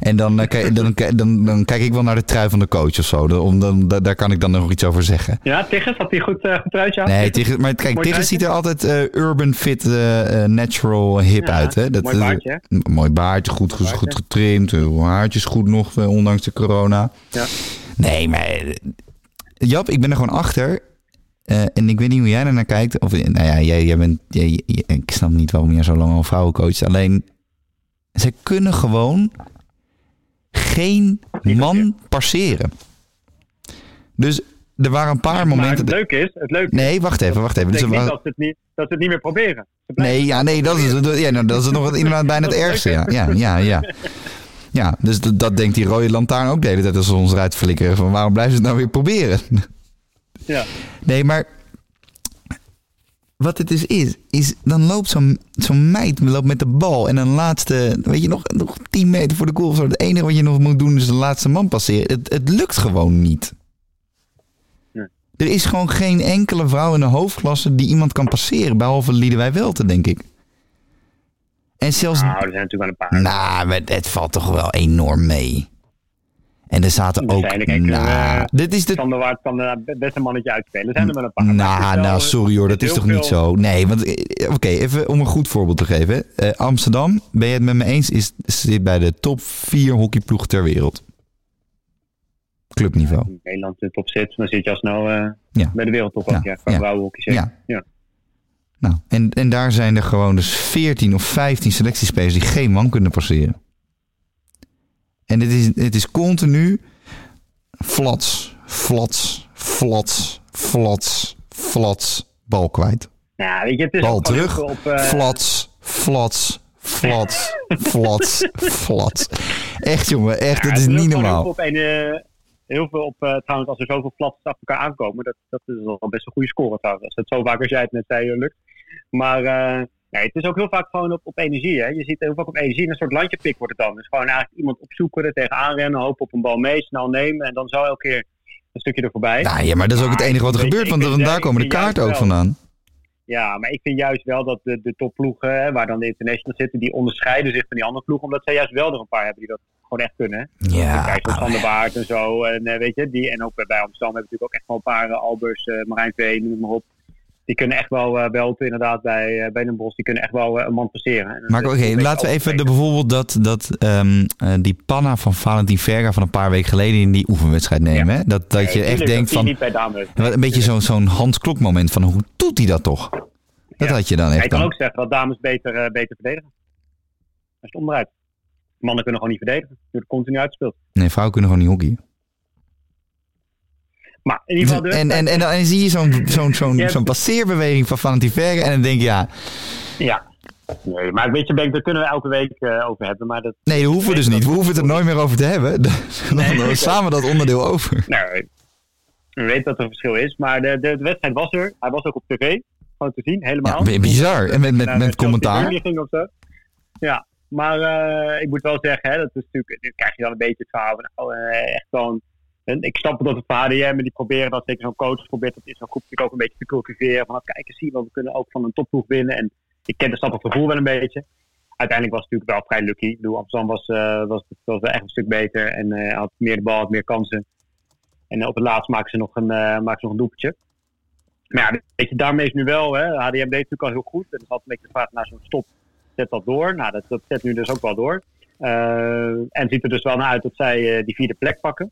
Speaker 3: En dan, uh, dan, dan, dan, kijk ik wel naar de trui van de coach of zo. Om, dan, daar kan ik dan nog iets over zeggen.
Speaker 2: Ja, Tigges, had hij goed, uh, goed truitje aan?
Speaker 3: Nee, Tigges, maar kijk, Tigges ziet er altijd uh, urban fit, natural hip
Speaker 2: ja,
Speaker 3: uit. Hè?
Speaker 2: Dat, mooi baardje.
Speaker 3: mooi baardje, goed, goed, goed getrimd. Haartjes goed nog, ondanks de corona.
Speaker 2: Ja.
Speaker 3: Nee, maar Jap, ik ben er gewoon achter. Uh, en ik weet niet hoe jij er naar kijkt. Of, nou ja, jij, jij bent, jij, ik snap niet waarom jij zo lang al vrouwen coacht. Alleen, ze kunnen gewoon geen man passeren. Dus er waren een paar momenten... Maar
Speaker 2: het leuke is... Het leuke
Speaker 3: nee, wacht even, wacht even.
Speaker 2: Ik
Speaker 3: dus
Speaker 2: dat, ze het niet, dat ze het niet meer proberen.
Speaker 3: Nee, ja, nee, dat is, ja, nou, dat is nog inderdaad bijna het ergste. Ja, ja, ja. ja. Ja, dus dat, dat, denkt die rode lantaarn ook de hele tijd als ze ons eruit flikkeren. Van waarom blijven ze het nou weer proberen? [LAUGHS]
Speaker 2: Ja.
Speaker 3: Nee, maar wat het dus is, is dan loopt zo'n zo'n meid loopt met de bal en een laatste, weet je, nog, nog 10 meter voor de goal. Zo. Het enige wat je nog moet doen is de laatste man passeren. Het, het lukt gewoon niet.
Speaker 2: Nee.
Speaker 3: Er is gewoon geen enkele vrouw in de hoofdklasse die iemand kan passeren, behalve Liedewij Welte, denk ik. En zelfs...
Speaker 2: Nou, er zijn natuurlijk wel een paar.
Speaker 3: Nou, het valt toch wel enorm mee. En er zaten ook...
Speaker 2: kijk,
Speaker 3: nou,
Speaker 2: eh,
Speaker 3: dit is de
Speaker 2: Van Waard kan er best een mannetje uitspelen. Er zijn er maar een paar.
Speaker 3: Nou, nou, sorry hoor, dat is toch niet zo? Nee, want eh, oké, even om een goed voorbeeld te geven. Eh, Amsterdam, ben je het met me eens, is, zit bij de top 4 hockeyploeg ter wereld. Clubniveau.
Speaker 2: in Nederland de top zit, dan zit je al snel eh,
Speaker 3: Ja.
Speaker 2: bij de wereldtop.
Speaker 3: Ja,
Speaker 2: Ja, qua
Speaker 3: ja. Ja. Nou, en, en daar zijn er gewoon dus 14 of 15 selectiespelers die geen man kunnen passeren. En het is, het is continu flats, flats, flats, flats, flats, bal kwijt.
Speaker 2: Ja, weet je, het is
Speaker 3: Bal terug.
Speaker 2: op... eh,
Speaker 3: Flats, flats, flats, flats, [LAUGHS] flats. Echt jongen, echt,
Speaker 2: ja,
Speaker 3: dat is niet normaal.
Speaker 2: Heel veel op, een, heel veel op eh, trouwens, als er zoveel flats achter elkaar aankomen, dat, dat is wel best een goede score trouwens. Als het zo vaak als jij het net zei, lukt. Maar eh, nee, het is ook heel vaak gewoon op, op energie. Hè? Je ziet heel vaak op energie een soort landjepik wordt het dan. Dus gewoon eigenlijk iemand opzoeken, er tegenaan rennen, hopen op een bal mee, snel nemen en dan zo elke keer een stukje er voorbij.
Speaker 3: Nou ja, maar dat is ook het enige wat er gebeurt, want daar komen de kaarten ook vandaan.
Speaker 2: Ja, maar ik vind juist wel dat de, de topploegen, waar dan de internationals zitten, die onderscheiden zich van die andere ploegen. Omdat zij juist wel er een paar hebben die dat gewoon echt kunnen.
Speaker 3: Ja,
Speaker 2: Kijk, Van der Waard en zo. En, eh, weet je, die, en ook bij Amsterdam hebben we natuurlijk ook echt wel een paar eh, Albers, Marijn Veen, noem maar op. Die kunnen echt wel eh belten inderdaad bij, eh bij Den Bosch. Die kunnen echt wel eh, een man passeren. En
Speaker 3: Maar oké, laten we even de, bijvoorbeeld dat, dat ehm, eh, die panna van Valentin Verga van een paar weken geleden in die oefenwedstrijd nemen. Hè? Dat, dat je echt denkt
Speaker 2: dat
Speaker 3: van,
Speaker 2: niet bij dames.
Speaker 3: wat een beetje zo'n zo'n Hans Klok moment van hoe doet hij dat toch? Dat
Speaker 2: Ja.
Speaker 3: had je dan echt
Speaker 2: je kan
Speaker 3: dan.
Speaker 2: ook zeggen dat dames beter, beter verdedigen. Dat is het omdraait. Mannen kunnen gewoon niet verdedigen. Je wordt continu uitgespeeld.
Speaker 3: Nee, vrouwen kunnen gewoon niet hockeyen.
Speaker 2: Maar in ieder geval...
Speaker 3: En, en, en dan zie je zo'n [LAUGHS] zo'n zo'n passeerbeweging van Verga en dan denk je, ja,
Speaker 2: Ja. Nee, maar weet je, Benk, daar kunnen we elke week eh, over hebben. Maar dat,
Speaker 3: nee, dat hoeven we dus niet. We hoeven het er nooit meer over te hebben. [LAUGHS] Dan
Speaker 2: Nee,
Speaker 3: we dat onderdeel over.
Speaker 2: nou, we weten dat er een verschil is. Maar de, de, de wedstrijd was er. Hij was ook op tv. Gewoon te zien, helemaal.
Speaker 3: Ja, bizar. En met, met, commentaar.
Speaker 2: Ging. Ja, maar eh, ik moet wel zeggen, hè, dat is natuurlijk, dit krijg je dan een beetje het verhaal van, nou, eh, echt gewoon, en ik snap dat het voor HDM en die proberen dat, zeker zo'n coach probeert dat in zo'n groep natuurlijk ook een beetje te cultiveren, van kijk eens zien, we kunnen ook van een topploeg winnen en ik ken de stap het gevoel wel een beetje. Uiteindelijk was het natuurlijk wel vrij lucky. Bedoel, Amsterdam was, eh, was, was wel echt een stuk beter en eh, had meer de bal, had meer kansen. En eh, op het laatst maken ze nog een, maken nog een. Maar ja, weet je, daarmee is nu wel, hè, HDM deed natuurlijk al heel goed. En dat had een beetje de vraag naar zo'n stop, zet dat door. Nou, dat, dat zet nu dus ook wel door. Eh, en ziet er dus wel naar uit dat zij die vierde plek pakken.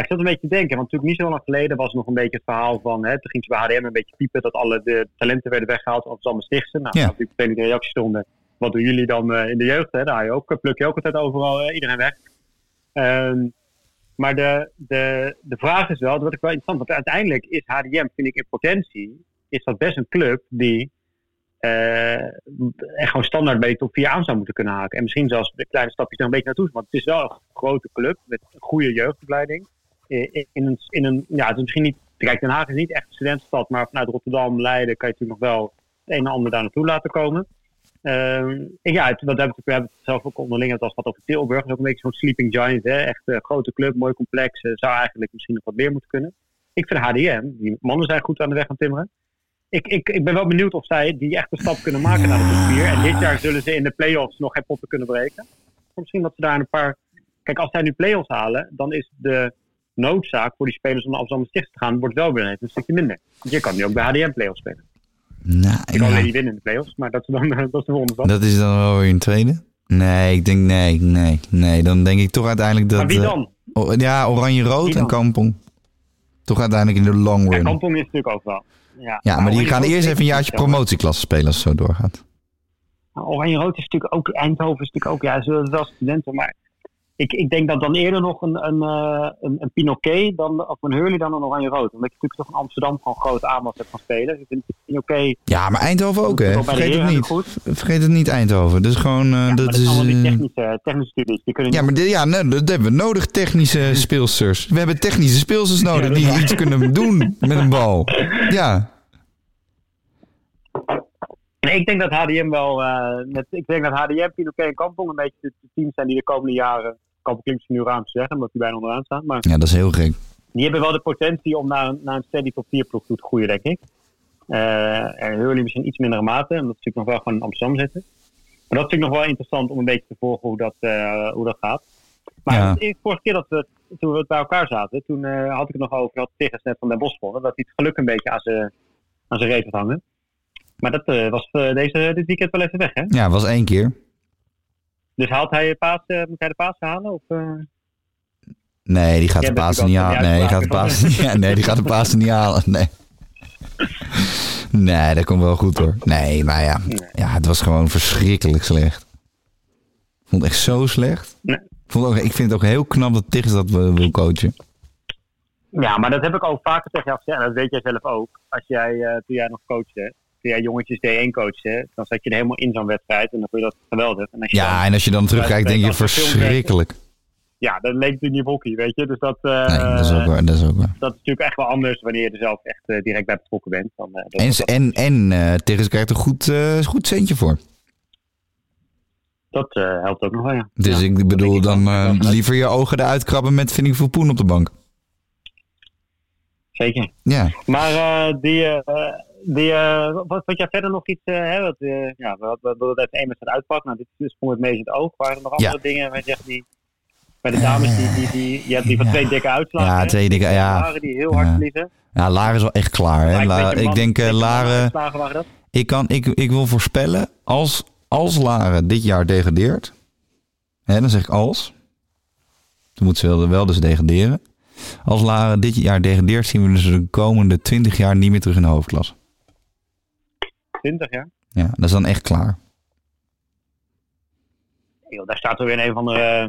Speaker 2: Maar ik zat een beetje te denken, want natuurlijk niet zo lang geleden was nog een beetje het verhaal van, hè, toen ging ze bij HDM een beetje piepen dat alle de talenten werden weggehaald van Amsterdam Stichtsen. Nou,
Speaker 3: Ja.
Speaker 2: natuurlijk meteen de reacties stonden, wat doen jullie dan eh, in de jeugd? Hè? Daar je ook, pluk je ook altijd overal eh, iedereen weg. Ehm, maar de, de, de vraag is wel, dat wordt ook wel interessant, want uiteindelijk is HDM, vind ik in potentie, is dat best een club die eh, echt gewoon standaard bij de top 4 aan zou moeten kunnen haken. En misschien zelfs de kleine stapjes er een beetje naartoe. Want het is wel een grote club met een goede jeugdopleiding. In, een, in een, ja, het is misschien niet, Kijk, Den Haag is niet echt een studentenstad, maar vanuit Rotterdam, Leiden kan je natuurlijk nog wel het een en ander daar naartoe laten komen. Ehm, ja, het, wat hebben we, hebben het zelf ook onderling het als wat over Tilburg. Dat is ook een beetje zo'n sleeping giant, hè? echt een grote club, mooi complex. eh, zou eigenlijk misschien nog wat meer moeten kunnen. Ik vind HDM, die mannen zijn goed aan de weg aan timmeren. Ik, ik, ik ben wel benieuwd of zij die echt een stap kunnen maken naar de top 4. En dit jaar zullen ze in de play-offs nog geen potten kunnen breken. Misschien dat ze daar een paar... Kijk, als zij nu play-offs halen, dan is de noodzaak voor die spelers om naar Amsterdam Sticht te gaan, wordt wel weer een stukje minder. Want je kan nu ook bij HDM play-offs spelen.
Speaker 3: Nou,
Speaker 2: Je kan alleen
Speaker 3: ja,
Speaker 2: niet winnen in de play-offs, maar dat is dan [LAUGHS] dat is de volgende stap.
Speaker 3: dat is dan wel weer een tweede. Nee, ik denk nee, nee, nee. Dan denk ik toch uiteindelijk dat...
Speaker 2: maar wie
Speaker 3: eh,
Speaker 2: dan?
Speaker 3: ja, Oranje-Rood en? Kampong. Toch uiteindelijk in de long
Speaker 2: Ja,
Speaker 3: run.
Speaker 2: Kampong is natuurlijk ook wel. Ja,
Speaker 3: Ja, maar die gaan eerst even een jaartje promotieklasse spelen als het zo doorgaat.
Speaker 2: Nou, Oranje Rood is natuurlijk ook, Eindhoven is natuurlijk ook, ja, ze zijn wel studenten, maar ik, ik denk dat dan eerder nog een, een, eh, een, een Pinoquet dan, of een Hurley dan een Oranje Rood. Omdat je natuurlijk toch in Amsterdam gewoon groot aanwas hebt van spelen. Ik vind Pinoquet
Speaker 3: Ja, maar Eindhoven ook, hè? Vergeet het niet.
Speaker 2: goed.
Speaker 3: Vergeet het niet, Eindhoven. Dus gewoon... eh,
Speaker 2: Ja,
Speaker 3: dat
Speaker 2: dat
Speaker 3: is,
Speaker 2: zijn allemaal die
Speaker 3: eh,
Speaker 2: technische, technische studies. Die kunnen
Speaker 3: Ja, maar ja, nee, dat hebben we nodig, technische [LAUGHS] speelsters. We hebben technische speelsters nodig die iets kunnen doen met een bal. [LAUGHS] Ja,
Speaker 2: Nee, ik denk dat HDM wel, eh, met, ik denk dat HDM, Pinoquet en Kampong een beetje de teams zijn die de komende jaren, Kampong klinkt nu te zeggen, omdat die bijna onderaan staan, maar
Speaker 3: ja, dat is heel gek.
Speaker 2: die hebben wel de potentie om naar, een- naar een steady top 4 ploeg toe te groeien, denk ik. Eh en Hurley misschien iets mindere mate, omdat ze natuurlijk nog wel gewoon in Amsterdam zitten. Maar dat vind ik nog wel interessant om een beetje te volgen hoe dat, eh, hoe dat gaat. Maar
Speaker 3: Ja.
Speaker 2: de vorige keer dat we, toen we bij elkaar zaten, toen eh, had ik het nog over dat Tigges net van Den Bosch gewonnen. Dat hij het geluk een beetje aan zijn, aan zijn reet had hangen. Maar dat was deze, dit weekend wel even weg, hè?
Speaker 3: Ja, was één keer.
Speaker 2: Dus haalt hij, paas, eh, moet hij de paas halen? Of, eh?
Speaker 3: Nee, die gaat de Pasen niet halen. Nee, die gaat de Pasen niet, [LAUGHS] nee, die gaat de Pasen niet halen. Nee. Nee, dat komt wel goed hoor. Nee, maar ja, ja het was gewoon verschrikkelijk slecht. Ik vond het echt zo slecht.
Speaker 2: Nee.
Speaker 3: Ik, vond ook, ik vind het ook heel knap dat Tigges dat wil wil coachen.
Speaker 2: Ja, maar dat heb ik ook vaker tegen jou gezegd. En dat weet jij zelf ook. Als jij, eh, toen jij nog coachte, jij jongetjes D1 coachte, dan zat je er helemaal in zo'n wedstrijd. En dan vond je dat geweldig. En als je
Speaker 3: Ja,
Speaker 2: dan-
Speaker 3: en als je dan terugkijkt, denk je verschrikkelijk.
Speaker 2: ja, dat leek natuurlijk niet op hockey, weet je. Dus dat, eh,
Speaker 3: Nee, dat is ook waar. Dat is ook waar.
Speaker 2: dat is natuurlijk echt wel anders wanneer je er zelf echt eh, direct bij betrokken bent. Dan, eh,
Speaker 3: En, en, en Tigges krijgt er goed, goed centje voor.
Speaker 2: dat, helpt ook nog wel, ja.
Speaker 3: Dus
Speaker 2: Ja,
Speaker 3: ik bedoel,
Speaker 2: ik
Speaker 3: dan
Speaker 2: Ja,
Speaker 3: liever je ogen eruit krabben met veel poen op de bank.
Speaker 2: Zeker.
Speaker 3: Ja,
Speaker 2: Maar die, die, eh, wat, wat jij verder nog iets, eh, hè, wat, eh, ja, we hadden het één wedstrijd uitpakken. Nou, dit sprong het meest in het oog. Waren er nog andere
Speaker 3: Ja.
Speaker 2: dingen je zegt die, bij de dames, die, die, die, je hebt die van
Speaker 3: Ja.
Speaker 2: twee dikke uitslagen.
Speaker 3: Ja,
Speaker 2: hè?
Speaker 3: twee dikke- ja.
Speaker 2: Laren die heel hard verliezen.
Speaker 3: ja Laren is wel echt klaar. Hè? La- ik denk, Laren... Ik, kan, ik, ik wil voorspellen, als, als Laren dit jaar degradeert, hè, dan zeg ik als, dan moet ze wel, wel dus degraderen. Als Laren dit jaar degradeert, zien we dus de komende 20 jaar niet meer terug in de hoofdklasse.
Speaker 2: 20 jaar.
Speaker 3: Ja, dat is dan echt klaar.
Speaker 2: Daar staat er weer een van de uh,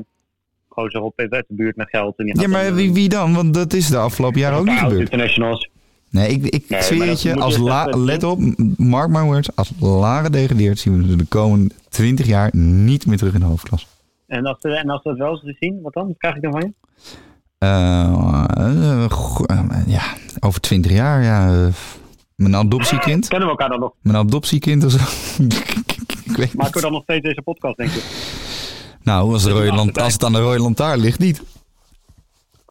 Speaker 2: gozer op uit de buurt met geld. En die
Speaker 3: Ja, maar wie, wie dan? Want dat is de afgelopen jaren ook niet gebeurd.
Speaker 2: internationals.
Speaker 3: Nee, ik, ik
Speaker 2: Nee,
Speaker 3: zweer het je, als La, let op, mark my words, als Laren degradeert, zien we de komende 20 jaar niet meer terug in de hoofdklasse.
Speaker 2: En als, eh, en als we dat wel eens zien, wat dan? Wat krijg ik dan van je?
Speaker 3: Eh, eh, eh, ja, over 20 jaar, ja. Mijn adoptiekind.
Speaker 2: Kennen we elkaar dan nog?
Speaker 3: Mijn adoptiekind of zo. [LAUGHS] ik weet
Speaker 2: Maken we
Speaker 3: niet.
Speaker 2: dan nog steeds deze podcast, denk ik?
Speaker 3: Nou, als, de rode als het aan de rode lantaarn ligt, niet.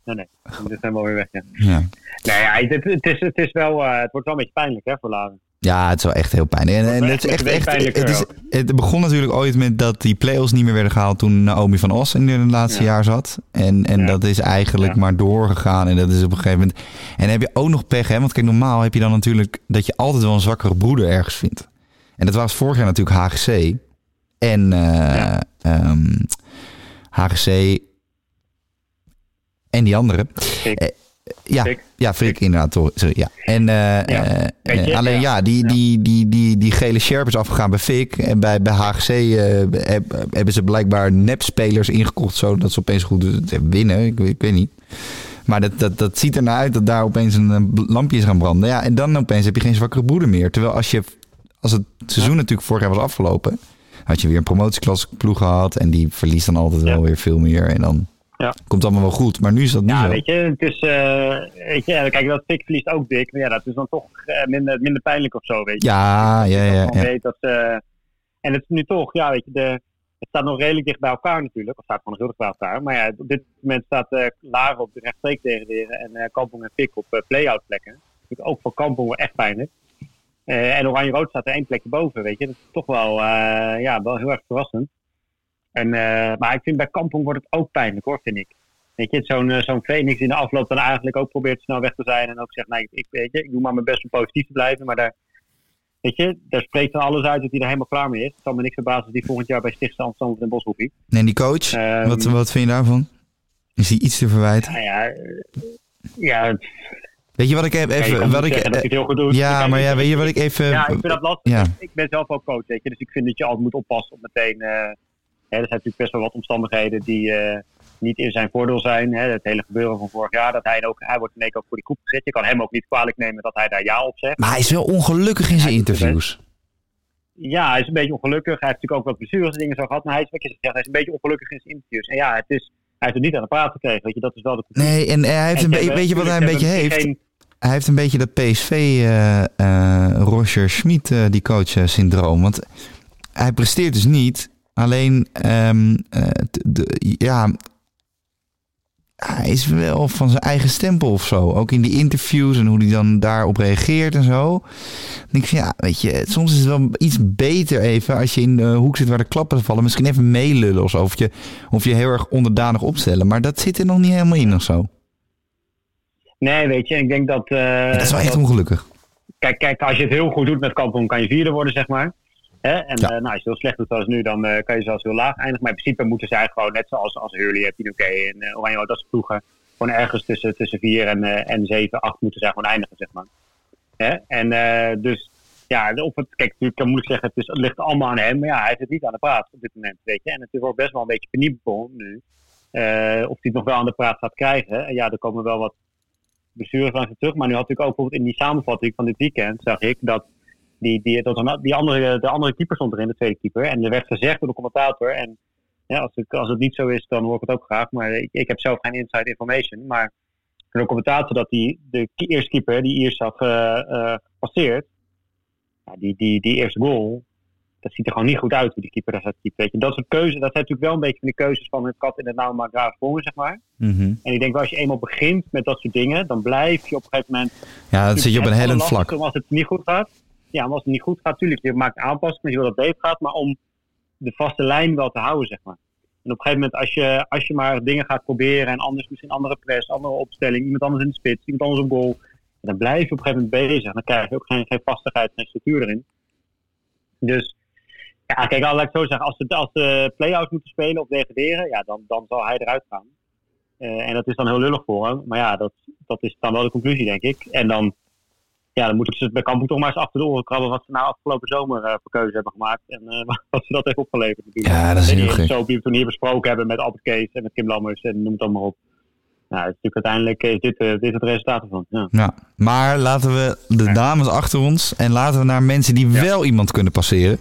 Speaker 2: Nee, nee. Dit zijn we alweer weg, ja.
Speaker 3: Ja.
Speaker 2: Nee, ja, het, het, is, het, is wel, eh, het wordt wel een beetje pijnlijk, hè, voor Laren.
Speaker 3: Ja, het is wel echt heel pijnlijk. En, het is
Speaker 2: echt
Speaker 3: echt, het, is, het begon natuurlijk ooit met dat die play-offs niet meer werden gehaald toen Naomi van Os in het laatste
Speaker 2: Ja.
Speaker 3: jaar zat. En, en
Speaker 2: Ja.
Speaker 3: dat is eigenlijk
Speaker 2: Ja.
Speaker 3: maar doorgegaan. En dat is op een gegeven moment. En dan heb je ook nog pech, hè? Want kijk, normaal heb je dan natuurlijk dat je altijd wel een zwakkere broeder ergens vindt. En dat was vorig jaar natuurlijk HGC. En eh,
Speaker 2: Ja.
Speaker 3: ehm, HGC en die andere.
Speaker 2: Fik.
Speaker 3: Ja,
Speaker 2: Fik.
Speaker 3: ja, Frik inderdaad. Sorry, ja. En eh, eh,
Speaker 2: je,
Speaker 3: eh, alleen ja,
Speaker 2: ja.
Speaker 3: die,
Speaker 2: Ja.
Speaker 3: die, die, die, die gele sjerp is afgegaan bij Fik. En bij, bij HGC heb- hebben ze blijkbaar nepspelers ingekocht zodat ze opeens goed winnen. Ik, weet- ik weet niet. Maar dat, dat, dat ziet er naar uit dat daar opeens een lampje is gaan branden. Ja, en dan opeens heb je geen zwakkere broeder meer. Terwijl als, je, als het seizoen natuurlijk vorig jaar was afgelopen, had je weer een promotieklasse ploeg gehad. En die verliest dan altijd wel weer veel meer. En dan
Speaker 2: Ja.
Speaker 3: komt allemaal wel goed. Maar nu is dat niet
Speaker 2: Ja, weet je, het is, eh, weet je, kijk, dat Fik verliest ook dik. Maar ja, dat is dan toch eh, minder, minder pijnlijk of zo, weet je.
Speaker 3: Ja, ja, ja. ja.
Speaker 2: weet dat ze- en het is nu toch, ja, weet je, de, het staat nog redelijk dicht bij elkaar natuurlijk. Of staat gewoon heel dicht bij elkaar. Maar ja, op dit moment staat eh Laren op de rechtstreeks degraderen en eh Kampong en Fik op eh, play-out plekken. Natuurlijk ook voor Kampong wel echt pijnlijk. Eh, en Oranje-Rood staat er één plekje boven, weet je. Dat is toch wel, eh, ja, wel heel erg verrassend. En, eh, maar ik vind bij Kampong wordt het ook pijnlijk hoor, vind ik. Weet je, zo'n eh, zo'n Phoenix die in de afloop dan eigenlijk ook probeert snel weg te zijn. En ook zegt, nee, ik, weet je, ik doe maar mijn best om positief te blijven. Maar daar, weet je, daar spreekt dan alles uit dat hij er helemaal klaar mee is. Het zal me niks verbazen als die volgend jaar bij Stichtse Amsterdam Den Bosch hoeft.
Speaker 3: En die coach,
Speaker 2: Ehm,
Speaker 3: wat, wat vind je daarvan? Is hij iets te verwijten?
Speaker 2: Nou ja, ja,
Speaker 3: Weet je wat ik heb even... Wat ik,
Speaker 2: dat hij het heel goed doet.
Speaker 3: ja, maar ja, weet je wat ik even...
Speaker 2: Ja, ik vind dat lastig.
Speaker 3: Ja.
Speaker 2: Ik ben zelf ook coach, weet je. Dus ik vind dat je altijd moet oppassen op meteen... eh, hè, er zijn natuurlijk best wel wat omstandigheden die eh, niet in zijn voordeel zijn. Hè. Het hele gebeuren van vorig jaar, dat hij, ook, hij wordt in één keer ook voor die groep gezet. Je kan hem ook niet kwalijk nemen dat hij daar ja op zegt.
Speaker 3: Maar hij is wel ongelukkig in zijn
Speaker 2: Hij
Speaker 3: interviews.
Speaker 2: Ja, hij is een beetje ongelukkig. Hij heeft natuurlijk ook wat blessures en dingen zo gehad. Maar hij is, wat je zegt, hij is een beetje ongelukkig in zijn interviews. En ja, het is, hij heeft het niet aan de praat gekregen. Weet je, dat is wel de conclusie.
Speaker 3: Nee, en hij heeft
Speaker 2: En
Speaker 3: een beetje... Weet je wat hij een beetje heeft?
Speaker 2: geen-
Speaker 3: Hij heeft een beetje dat PSV eh eh, Roger Schmid, eh, die coach eh, syndroom. Want hij presteert dus niet. Alleen, ehm, eh, de, ja, hij is wel van zijn eigen stempel of zo. Ook in die interviews en hoe hij dan daarop reageert en zo. Denk ik van, ja, weet je, soms is het wel iets beter even als je in de hoek zit waar de klappen vallen. Misschien even meelullen of zo. Of je, of je heel erg onderdanig opstellen. Maar dat zit er nog niet helemaal in of zo.
Speaker 2: Nee, weet je, ik denk dat... eh,
Speaker 3: dat is wel echt
Speaker 2: dat-
Speaker 3: ongelukkig.
Speaker 2: Kijk, kijk, als je het heel goed doet met Kampong, kan je vierde worden, zeg maar. Hè? En
Speaker 3: Ja.
Speaker 2: eh, nou, als je heel slecht doet zoals nu, dan eh, kan je zelfs heel laag eindigen. Maar in principe moeten zij gewoon, net zoals als Hurley, Pinoquet en eh, Oranje, dat soort ploegen, gewoon ergens tussen, tussen vier en, en zeven, acht moeten zij gewoon eindigen, zeg maar. Hè? En dus, ja, of het, kijk, natuurlijk kan moeilijk zeggen, het, is, het ligt allemaal aan hem. Maar ja, hij het niet aan de praat op dit moment, weet je. En het wordt best wel een beetje penibel nu. of hij het nog wel aan de praat gaat krijgen. En ja, er komen wel wat bestuurders langs terug. Maar nu had ik ook bijvoorbeeld in die samenvatting van dit weekend, zag ik dat die, die, dat die andere, de andere keeper stond erin, de tweede keeper. En er werd gezegd door de commentator. En ja, als, ik, als het niet zo is, dan hoor ik het ook graag. Maar ik, ik heb zelf geen inside information. Maar de commentator dat die, de eerste keeper, die eerst had ge- eh, gepasseerd. Ja, die, die, die eerste goal, dat ziet er gewoon niet goed uit hoe die keeper daar staat te keeper. Weet je. Dat soort keuzes, dat zijn natuurlijk wel een beetje van die keuzes van het kat in het nauw maar graag sprongen, zeg maar.
Speaker 3: Mhm.
Speaker 2: En ik denk wel, als je eenmaal begint met dat soort dingen, dan blijf je op een gegeven moment
Speaker 3: Ja, dan zit je op een
Speaker 2: het
Speaker 3: hellend vlak.
Speaker 2: Als het niet goed gaat. Ja, als het niet goed gaat, natuurlijk, je maakt aanpassingen, je wil dat het beter gaat, maar om de vaste lijn wel te houden, zeg maar. En op een gegeven moment, als je, als je maar dingen gaat proberen en anders misschien andere press, andere opstelling, iemand anders in de spits, iemand anders op goal, dan blijf je op een gegeven moment bezig. Dan krijg je ook geen, geen vastigheid, geen structuur erin. Dus, ja, kijk, laat ik zo zeggen, als de, als de play-outs moeten spelen of degraderen, ja, dan, dan zal hij eruit gaan. Eh, en dat is dan heel lullig voor hem. Maar ja, dat, dat is dan wel de conclusie, denk ik. En dan, ja, dan moeten ze bij Kampong toch maar eens achter de oren krabben wat ze nou afgelopen zomer eh, voor keuze hebben gemaakt. En eh, [LAUGHS] wat ze dat heeft opgeleverd natuurlijk.
Speaker 3: Ja, dat is
Speaker 2: En
Speaker 3: heel
Speaker 2: die
Speaker 3: gek.
Speaker 2: Zo die we toen hier besproken hebben met Albert Kees en met Kim Lammers en noem het allemaal op. Nou, het is natuurlijk uiteindelijk is dit, eh, dit het resultaat ervan. Ja.
Speaker 3: Ja. Maar laten we de dames achter ons en laten we naar mensen die wel iemand kunnen passeren.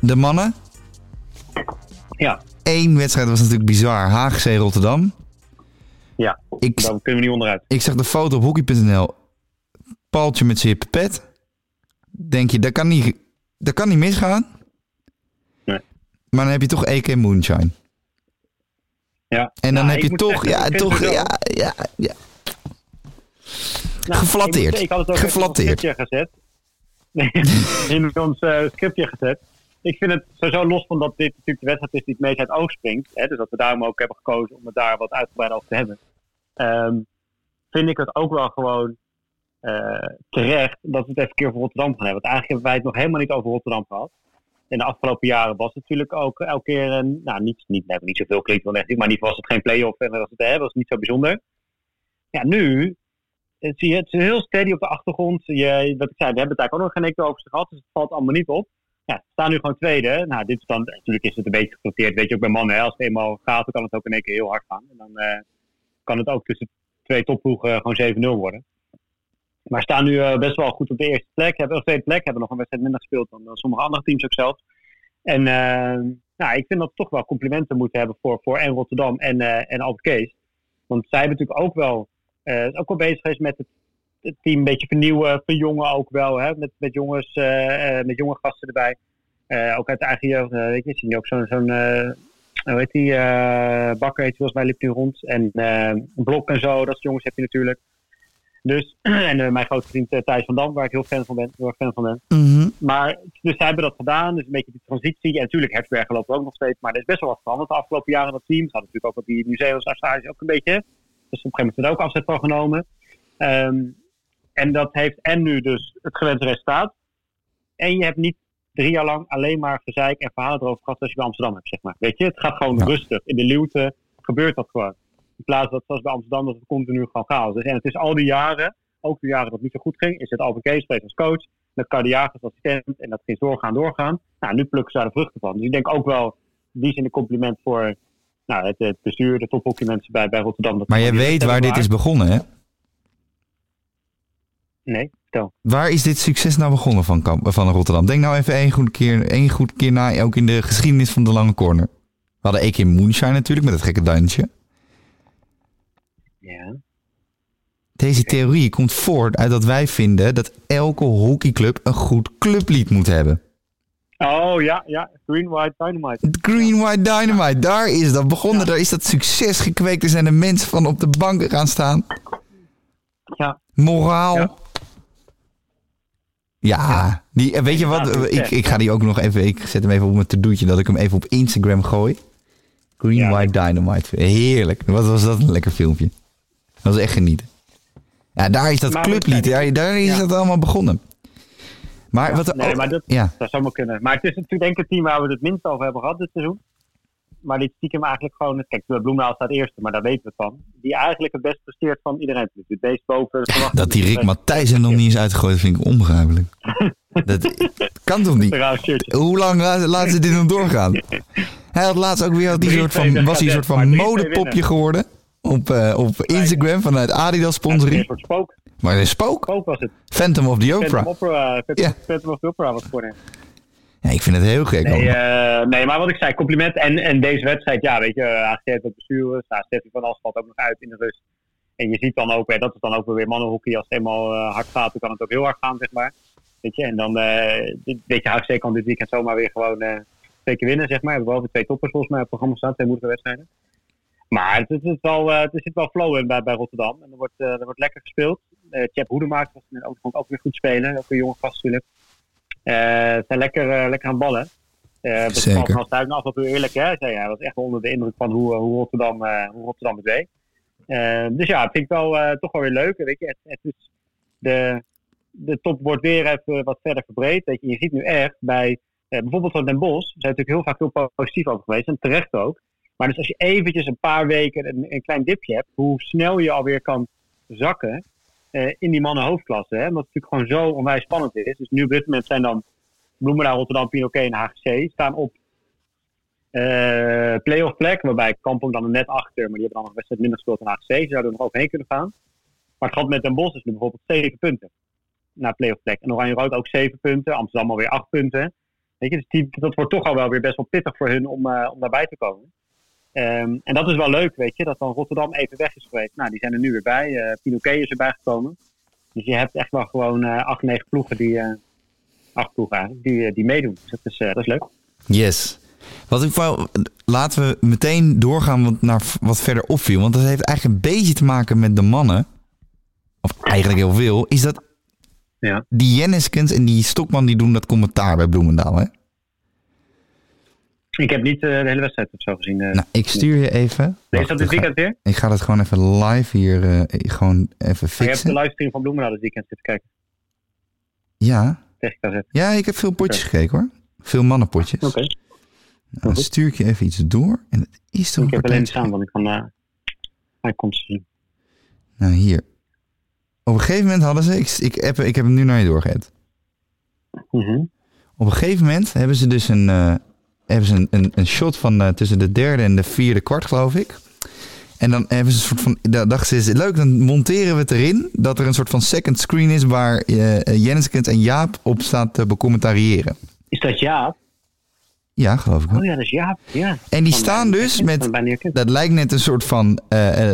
Speaker 3: De mannen.
Speaker 2: ja,
Speaker 3: Eén wedstrijd was natuurlijk bizar. HGC Rotterdam.
Speaker 2: ja,
Speaker 3: Ik,
Speaker 2: daar kunnen we niet onderuit.
Speaker 3: ik zag de foto op hockey.nl. Paaltje met zijn pet. Denk je, dat kan niet, dat kan niet misgaan.
Speaker 2: Nee.
Speaker 3: Maar dan heb je toch EK Moonshine.
Speaker 2: Ja.
Speaker 3: En dan
Speaker 2: Nou,
Speaker 3: heb je toch,
Speaker 2: zeggen,
Speaker 3: ja, toch, ja, ja, ja.
Speaker 2: Nou,
Speaker 3: Geflatteerd.
Speaker 2: Ik, ik had het ook
Speaker 3: Geflatteerd.
Speaker 2: in gezet. [LAUGHS] In ons eh, scriptje gezet. Ik vind het sowieso los van dat dit natuurlijk de wedstrijd is die het meest uit het oog springt. Hè, dus dat we daarom ook hebben gekozen om het daar wat uitgebreider over te hebben. Ehm, vind ik het ook wel gewoon eh, terecht dat we het even een keer over Rotterdam gaan hebben. Want eigenlijk hebben wij het nog helemaal niet over Rotterdam gehad. In de afgelopen jaren was het natuurlijk ook elke keer een. Nou, niet, niet, hebben niet zoveel klinkt wel echt, maar niet was het geen play-off en was het, hè, was het niet zo bijzonder. Ja, nu eh, zie je, het is heel steady op de achtergrond. Je, ik zei, we hebben het eigenlijk ook nog geen enkele over gehad, dus het valt allemaal niet op. Ja, staan nu gewoon tweede. Nou, dit is dan, natuurlijk is het een beetje geflatteerd, weet je ook bij mannen. Als het eenmaal gaat, dan kan het ook in één keer heel hard gaan. En dan eh, kan het ook tussen twee topploegen eh, gewoon 7-0 worden. Maar staan nu eh, best wel goed op de eerste plek. Hebben, of tweede plek, hebben nog een wedstrijd minder gespeeld dan, sommige andere teams ook zelf. En eh, nou, ik vind dat toch wel complimenten moeten hebben voor, voor en Rotterdam en, eh en Albert. Want zij hebben natuurlijk ook wel, ook wel bezig geweest met het, het team een beetje vernieuwen, verjongen ook wel. Hè? Met, met, jongens, eh, eh, met jonge gasten erbij. Eh, ook uit de eigen jeugd, weet je, zie je ook zo'n, zo'n hoe heet die, eh, Bakker heet volgens mij, liep nu rond. En eh, Blok en zo, dat soort jongens heb je natuurlijk. Dus, [CLEARS THROAT] en mijn grote vriend Thijs van Dam, waar ik heel fan van ben. Heel fan van ben.
Speaker 3: Mhm.
Speaker 2: Maar dus zij hebben dat gedaan. Dus een beetje die transitie. En natuurlijk, Hertzberger loopt ook nog steeds. Maar er is best wel wat veranderd de afgelopen jaren dat team. Ze hadden natuurlijk ook wat die Nieuw-Zeelandse Australiërs ook een beetje. Dus op een gegeven moment ook afzet van genomen. Ehm, en dat heeft en nu dus het gewenste resultaat. En je hebt niet drie jaar lang alleen maar gezeik en verhalen erover gehad als je bij Amsterdam hebt, zeg maar. Weet je, het gaat gewoon
Speaker 3: Ja.
Speaker 2: rustig. In de Leeuwte gebeurt dat gewoon. In plaats dat zoals bij Amsterdam dat het continu gewoon chaos is. En het is al die jaren, ook de jaren dat het niet zo goed ging, is het Albert Kees geweest als coach. Met Cardi Jagers als assistent. En dat ging doorgaan, doorgaan. Nou, nu plukken ze daar de vruchten van. Dus ik denk ook wel, die zin een compliment voor nou, het, het bestuur, de tophockeymensen bij, bij Rotterdam. Dat
Speaker 3: Maar
Speaker 2: die
Speaker 3: weet waar dit is begonnen, hè?
Speaker 2: Nee, vertel.
Speaker 3: Waar is dit succes nou begonnen van, Kamp- van Rotterdam? Denk nou even één goed keer, één goed keer na, ook in de geschiedenis van de lange corner. hadden één keer Moonshine natuurlijk met het gekke dansje.
Speaker 2: Ja.
Speaker 3: Deze theorie komt voort uit dat wij vinden dat elke hockeyclub een goed clublied moet hebben.
Speaker 2: Oh ja, ja. Green White Dynamite.
Speaker 3: Green White Dynamite, daar is dat begonnen. Daar is dat succes gekweekt. Er zijn de mensen van op de banken gaan staan.
Speaker 2: Ja.
Speaker 3: Moraal. Ja,
Speaker 2: Ja.
Speaker 3: die, eh, weet je wat?
Speaker 2: Ja,
Speaker 3: Ik, ik ga die ook nog even. Ik zet hem even op mijn to-doetje dat ik hem even op Instagram gooi. Green
Speaker 2: Ja.
Speaker 3: White Dynamite. Heerlijk. Wat was dat een lekker filmpje. Dat was echt genieten. Ja, daar is dat
Speaker 2: Maar
Speaker 3: clublied. Daar, daar is
Speaker 2: Ja.
Speaker 3: dat allemaal begonnen. Maar wat
Speaker 2: Nee,
Speaker 3: ook-
Speaker 2: maar dat,
Speaker 3: ja,
Speaker 2: dat zou maar kunnen. Maar het is natuurlijk denk ik het team waar we het het minst over hebben gehad dit seizoen. Maar dit stiekem eigenlijk gewoon... Kijk, Bloemendaal staat eerste, maar daar weten we van. Die eigenlijk het best presteert van iedereen. Dus het boven verwachting.
Speaker 3: dat die Rick Matthijssen nog niet is uitgegooid, vind ik onbegrijpelijk. [LAUGHS] Dat kan toch niet? Hoe lang la- laten ze dit nog doorgaan? Hij had laatst ook weer die soort van, was hij een soort van modepopje geworden. Op, eh, op Instagram vanuit Adidas sponsoring. Maar een spook.
Speaker 2: Spook was het.
Speaker 3: Phantom of the
Speaker 2: Phantom
Speaker 3: Opera.
Speaker 2: Phantom. Phantom of the Opera was voor hem.
Speaker 3: Ja, ik vind het heel gek.
Speaker 2: Nee, eh, nee, maar wat ik zei, compliment. En, en deze wedstrijd, ja, weet je, AZ bestuurders. Nou, Steffi van As valt ook nog uit in de rust. En je ziet dan ook, hè, dat is dan ook weer mannenhockey. Als het eenmaal eh, hard gaat, dan kan het ook heel hard gaan, zeg maar. Weet je, en dan, dit- weet je, HFC kan dit weekend zomaar weer gewoon twee keer winnen, zeg maar. We hebben wel weer twee toppers volgens mij op het programma staan, twee moeilijke wedstrijden. Maar het, het, is wel, eh, er zit wel flow in bij, bij Rotterdam. En er wordt, er wordt lekker gespeeld. Eh Chap Hoedemaker was in de ook weer goed spelen. Ook een jonge gast natuurlijk. Eh, zijn lekker, eh, lekker aan ballen. Dat
Speaker 3: Zeker.
Speaker 2: Zeker. Van af toe eerlijk. Hè? Zei, ja, hij was echt onder de indruk van hoe, hoe Rotterdam, hoe Rotterdam het deed. Dus ja, het vind ik wel, toch wel weer leuk. Weet je, het, het is de, de top wordt weer even wat verder verbreed. Weet je, je ziet nu echt bij eh, bijvoorbeeld van Den Bosch, zijn natuurlijk heel vaak heel positief over geweest. En terecht ook. Maar dus als je eventjes een paar weken een, een klein dipje hebt, hoe snel je alweer kan zakken eh, in die mannen hoofdklasse. Hè? Omdat het natuurlijk gewoon zo onwijs spannend is. Dus nu op dit moment zijn dan Bloemendaal, Rotterdam, Pinoquet en HGC staan op eh play-off plek. Waarbij Kampong dan net achter, maar die hebben dan nog een wedstrijd minder gespeeld dan HGC. Ze zouden er nog overheen kunnen gaan. Maar het gat met Den Bosch is nu bijvoorbeeld 7 punten naar play-off plek. En Oranje Rood ook 7 punten. Amsterdam alweer 8 punten. Weet je, dus die, dat wordt toch al wel weer best wel pittig voor hun om, eh, om daarbij te komen. Ehm, en dat is wel leuk, weet je, dat dan Rotterdam even weg is geweest. Nou, die zijn er nu weer bij. Eh Pinoquet is erbij gekomen. Dus je hebt echt wel gewoon eh 8, 9 ploegen die, eh acht ploegen die, die meedoen. Dus dat is, dat is leuk.
Speaker 3: Yes. Wat ik wou, laten we meteen doorgaan naar wat verder opviel. Want dat heeft eigenlijk een beetje te maken met de mannen. Of eigenlijk heel veel. Is dat
Speaker 2: Ja.
Speaker 3: die Jenniskens en die Stokman die doen dat commentaar bij Bloemendaal. Hè?
Speaker 2: Ik heb niet eh, de hele wedstrijd of zo gezien. eh.
Speaker 3: Nou, ik stuur je even.
Speaker 2: nee, is dat dit weekend weer?
Speaker 3: ik ga dat gewoon even live hier eh, gewoon even
Speaker 2: Maar je hebt de
Speaker 3: fixen.
Speaker 2: livestream van Bloemendaal dit weekend zitten kijken.
Speaker 3: Ja.
Speaker 2: Tegen
Speaker 3: ja, ik heb veel potjes gekeken hoor. Veel mannenpotjes.
Speaker 2: Oké.
Speaker 3: Nou, dan stuur ik je even iets door. En het is toch
Speaker 2: Ik heb alleen staan, want ik kan uh, icons zien.
Speaker 3: Nou, hier. Op een gegeven moment hadden ze... Ik, ik, heb, ik heb hem nu naar je doorgegeven.
Speaker 2: Mhm.
Speaker 3: Op een gegeven moment hebben ze dus een, hebben ze een, een, een shot van eh, tussen de derde en de vierde kwart, geloof ik. En dan hebben ze een soort van. Da dachten ze, is het leuk, dan monteren we het erin. Dat er een soort van second screen is waar uh, Jenniskens en Jaap op staat te becommentariëren.
Speaker 2: Is dat Jaap?
Speaker 3: Ja, geloof ik wel.
Speaker 2: Oh ja, dat is Jaap. Ja.
Speaker 3: En die
Speaker 2: Van
Speaker 3: staan dus met. Dat lijkt net een soort van.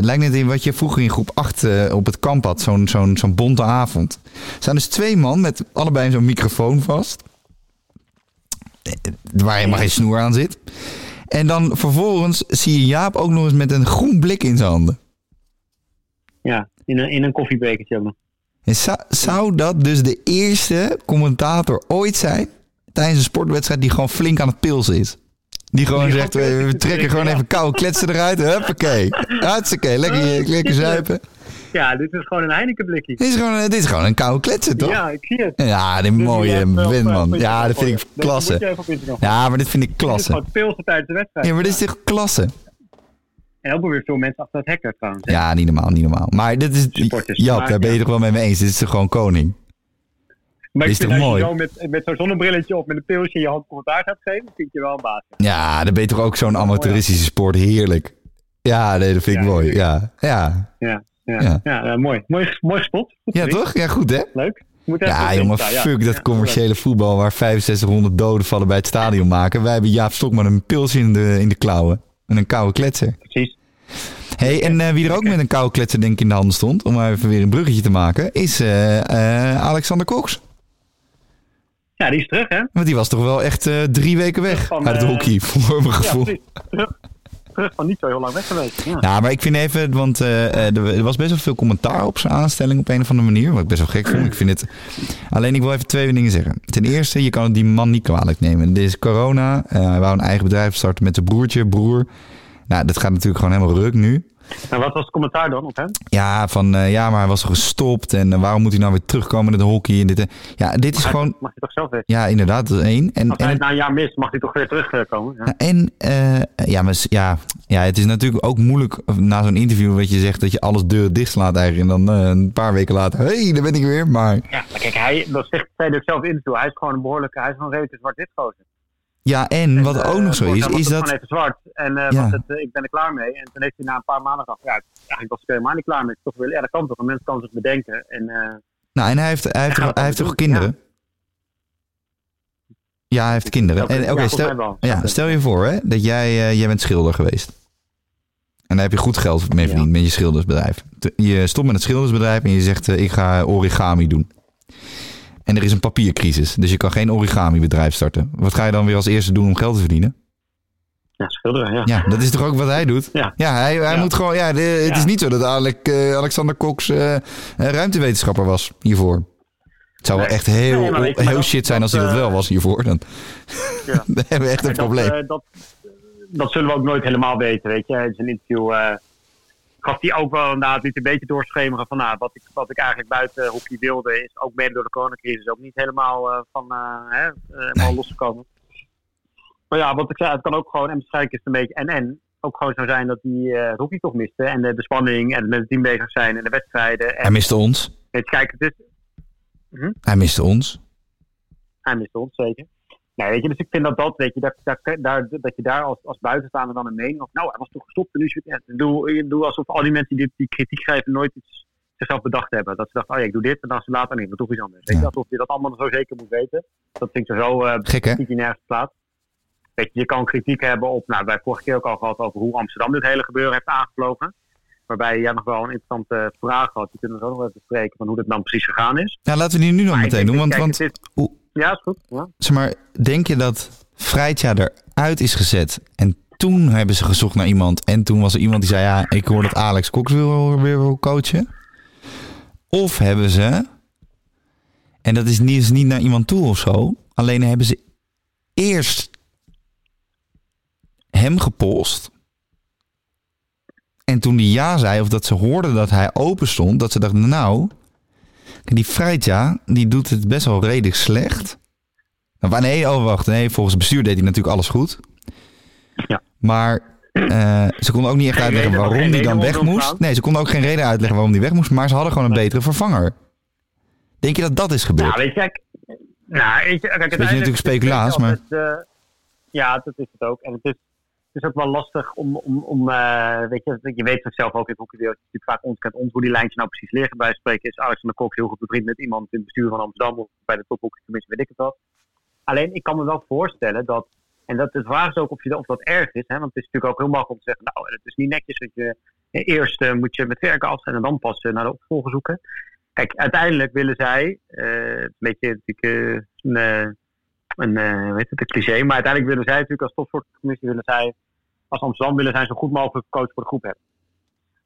Speaker 3: lijkt net in wat je vroeger in groep 8 eh, op het kamp had. Zo'n zo'n zo'n bonte avond. Er staan dus twee man met allebei zo'n microfoon vast. Waar helemaal geen snoer aan zit. En dan vervolgens zie je Jaap ook nog eens met een groen blik in zijn handen.
Speaker 2: Ja, in een, in een koffiebekertje.
Speaker 3: En zou, zou dat dus de eerste commentator ooit zijn tijdens een sportwedstrijd die gewoon flink aan het pilsen is? Die gewoon zegt, we, trekken gewoon even koude kletsen eruit. Huppakee. [LAUGHS] Hartstikke. Lekker, lekker zuipen.
Speaker 2: Ja, dit is gewoon een Heineken blikje.
Speaker 3: Dit is gewoon, dit is gewoon een koude kletsen, toch?
Speaker 2: Ja, ik zie het.
Speaker 3: Ja, die
Speaker 2: Dus
Speaker 3: mooie win,
Speaker 2: eh,
Speaker 3: man.
Speaker 2: op
Speaker 3: Ja, dat vind ik klasse. Ja, maar dit vind ik
Speaker 2: Dit is
Speaker 3: klasse.
Speaker 2: gewoon pilsen tijdens de wedstrijd.
Speaker 3: Ja, maar dit is echt klasse.
Speaker 2: En ook weer veel mensen achter het hekken trouwens.
Speaker 3: Ja, niet normaal, niet normaal. Maar dit is... Jap, daar ben je toch wel mee mee eens. Dit is toch gewoon koning.
Speaker 2: maar
Speaker 3: is toch
Speaker 2: als
Speaker 3: mooi?
Speaker 2: je zo met, met zo'n zonnebrilletje op met een pilsje in je hand commentaar gaat geven, vind je wel een baas.
Speaker 3: Ja, dan ben je toch ook zo'n amateuristische sport. Heerlijk. Ja, nee, dat vind ik
Speaker 2: Ja,
Speaker 3: mooi. Ja, ja.
Speaker 2: Ja, ja,
Speaker 3: Ja.
Speaker 2: ja. ja, mooi. Mooi, mooi gespot. Goed
Speaker 3: Ja, toch? Ja, goed hè?
Speaker 2: Leuk.
Speaker 3: Ja, jongen,
Speaker 2: ja.
Speaker 3: fuck dat
Speaker 2: Ja,
Speaker 3: commerciële voetbal waar 6500 doden vallen bij het stadion maken. Wij hebben Jaap Stokman een pils in de, in de klauwen. En een koude kletser.
Speaker 2: Precies.
Speaker 3: hey, en eh, wie er ook met een koude kletser denk ik in de handen stond, om maar even weer een bruggetje te maken, is eh, eh, Alexander Cox.
Speaker 2: Ja, die is terug, hè?
Speaker 3: Want die was toch wel echt drie weken weg
Speaker 2: Van,
Speaker 3: uit het hockey, voor mijn
Speaker 2: Ja,
Speaker 3: gevoel.
Speaker 2: precies. Terug, van niet zo heel lang weg geweest. Ja.
Speaker 3: Nou, maar ik vind even, want eh, eh, er er was best wel veel commentaar op zijn aanstelling op een of andere manier. Wat ik best wel gek vond. Ik vind het. Alleen ik wil even twee dingen zeggen. Ten eerste, je kan het die man niet kwalijk nemen. Dit is corona. Eh, hij wou een eigen bedrijf starten met zijn broertje, broer. Nou, dat gaat natuurlijk gewoon helemaal ruk nu.
Speaker 2: En wat was het commentaar dan op hem?
Speaker 3: Ja, van eh, ja, maar hij was gestopt. En eh, waarom moet hij nou weer terugkomen in het hockey? En dit, eh. ja, dit is gewoon.
Speaker 2: Mag je toch zelf?
Speaker 3: Ja, inderdaad, dat is één. En,
Speaker 2: Als hij
Speaker 3: en,
Speaker 2: het na een jaar mist, mag hij toch weer terugkomen? Ja.
Speaker 3: En ja, maar, ja, ja, het is natuurlijk ook moeilijk na zo'n interview wat je zegt dat je alles deuren dicht slaat eigenlijk. En dan een paar weken later, hé, hey, daar ben ik weer. Maar
Speaker 2: Ja, maar kijk, hij, dat zegt ook zelf in interview. Hij is gewoon een behoorlijke, hij is gewoon redelijk zwart-wit gozer.
Speaker 3: Ja, en wat ook
Speaker 2: eh,
Speaker 3: nog zo is, is dat...
Speaker 2: gewoon even zwart. En eh,
Speaker 3: Ja.
Speaker 2: het, eh, ik ben er klaar mee. En toen heeft hij na een paar maanden gedacht, ja, eigenlijk was ik helemaal niet klaar mee. Toch wel, ja, dat kan toch. Een mens kan zich bedenken. En
Speaker 3: Nou, en hij heeft, hij heeft,
Speaker 2: Hij
Speaker 3: heeft toch kinderen? Ja, hij heeft kinderen. En, Oké, stel, ja, stel je voor hè, dat jij, jij bent schilder geweest. En daar heb je goed geld mee verdiend met je schildersbedrijf. Je stopt met het schildersbedrijf en je zegt ik ga origami doen. En er is een papiercrisis, dus je kan geen origami bedrijf starten. Wat ga je dan weer als eerste doen om geld te verdienen?
Speaker 2: Ja, schilderen, ja.
Speaker 3: Ja, dat is toch ook wat hij doet?
Speaker 2: Ja.
Speaker 3: hij, hij
Speaker 2: Ja.
Speaker 3: moet gewoon. Ja, de- het
Speaker 2: Ja.
Speaker 3: is niet zo dat Alec, eh, Alexander Cox eh, een ruimtewetenschapper was hiervoor. Het zou wel echt heel,
Speaker 2: Nee, maar weet je, maar
Speaker 3: heel
Speaker 2: dat-
Speaker 3: shit zijn als hij
Speaker 2: dat, eh,
Speaker 3: wel was hiervoor. Dan,
Speaker 2: Ja. [LAUGHS]
Speaker 3: dan hebben we echt een
Speaker 2: dat,
Speaker 3: probleem.
Speaker 2: dat, dat zullen we ook nooit helemaal weten, weet je. In zijn interview eh, gaf hij ook wel inderdaad liet een beetje doorschemeren van nou, wat, ik, wat ik eigenlijk buiten hockey wilde, is ook mede door de coronacrisis ook niet helemaal eh, van eh, hè, eh, helemaal
Speaker 3: Nee.
Speaker 2: losgekomen. Maar ja, wat ik zei, het kan ook gewoon, en waarschijnlijk is het een beetje en en ook gewoon zo zijn dat die eh hockey toch miste. En de, spanning en met het team bezig zijn en de wedstrijden. En,
Speaker 3: Hij miste ons.
Speaker 2: je, kijk, het is,
Speaker 3: Hij miste ons.
Speaker 2: hij mist ons, zeker. Nee, weet je, dus ik vind dat dat, weet je, dat, dat, daar, dat je daar als, als buitenstaander dan een mening of nou, hij was toch gestopt en nu is het, ja, doe, doe alsof al die mensen die, die kritiek schrijven nooit iets zichzelf bedacht hebben. Dat ze dachten, oh ja, ik doe dit en dan ze later niet, maar toch iets anders. Weet je,
Speaker 3: Ja.
Speaker 2: alsof je dat allemaal zo zeker moet weten. Dat vind ik zo eh
Speaker 3: Gek hè?
Speaker 2: die nergens plaats. Weet je, je kan kritiek hebben op, nou, wij vorige keer ook al gehad over hoe Amsterdam dit hele gebeuren heeft aangevlogen. Waarbij jij nog wel een interessante vraag had, die kunnen we zo nog even bespreken, van hoe dat dan precies gegaan is.
Speaker 3: Ja, laten we die nu nog
Speaker 2: Maar
Speaker 3: meteen doen. Want, want hoe-
Speaker 2: ja, goed.
Speaker 3: Zeg maar, denk je dat Freitja eruit is gezet en toen hebben ze gezocht naar iemand en toen was er iemand die zei ja, ik hoor dat Alex Cox wil, weer wil coachen? Of hebben ze, en dat is niet, niet naar iemand toe of zo, alleen hebben ze eerst hem gepolst en toen die ja zei of dat ze hoorden dat hij open stond, dat ze dachten nou, die Freitja, die doet het best wel redelijk slecht. Nou, nee, oh wacht. Nee, volgens het bestuur deed hij natuurlijk alles goed.
Speaker 2: Ja.
Speaker 3: Maar eh, ze konden ook niet echt
Speaker 2: Geen
Speaker 3: uitleggen
Speaker 2: reden,
Speaker 3: waarom
Speaker 2: reden
Speaker 3: dan weg moest. Nee, ze konden ook geen reden uitleggen waarom hij weg moest. Maar ze hadden gewoon een betere vervanger. Denk je dat dat is gebeurd?
Speaker 2: Ja, weet je, kijk. Nou, weet je, kijk,
Speaker 3: beetje natuurlijk speculaas, maar-
Speaker 2: maar... ja, dat is het ook. En het is, het is ook wel lastig om, om, om eh, weet je, je weet het zelf ook in het het is natuurlijk vaak ons hoe die lijntjes nou precies liggen. Bij spreken is Alexander Cox heel goed bevriend met iemand in het bestuur van Amsterdam of bij de tophockey, tenminste weet ik het wat. Alleen, ik kan me wel voorstellen dat, en dat de vraag is ook of, je, of dat erg is, hè, want het is natuurlijk ook heel makkelijk om te zeggen, nou, het is niet netjes dat je eerst eh, moet je met werken af en dan pas eh, naar de opvolger zoeken. Kijk, uiteindelijk willen zij, het een beetje natuurlijk, een, een, eh, heet het, een cliché, maar uiteindelijk willen zij natuurlijk als topsportcommissie, willen zij als Amsterdam willen zij zo goed mogelijk coach voor de groep hebben.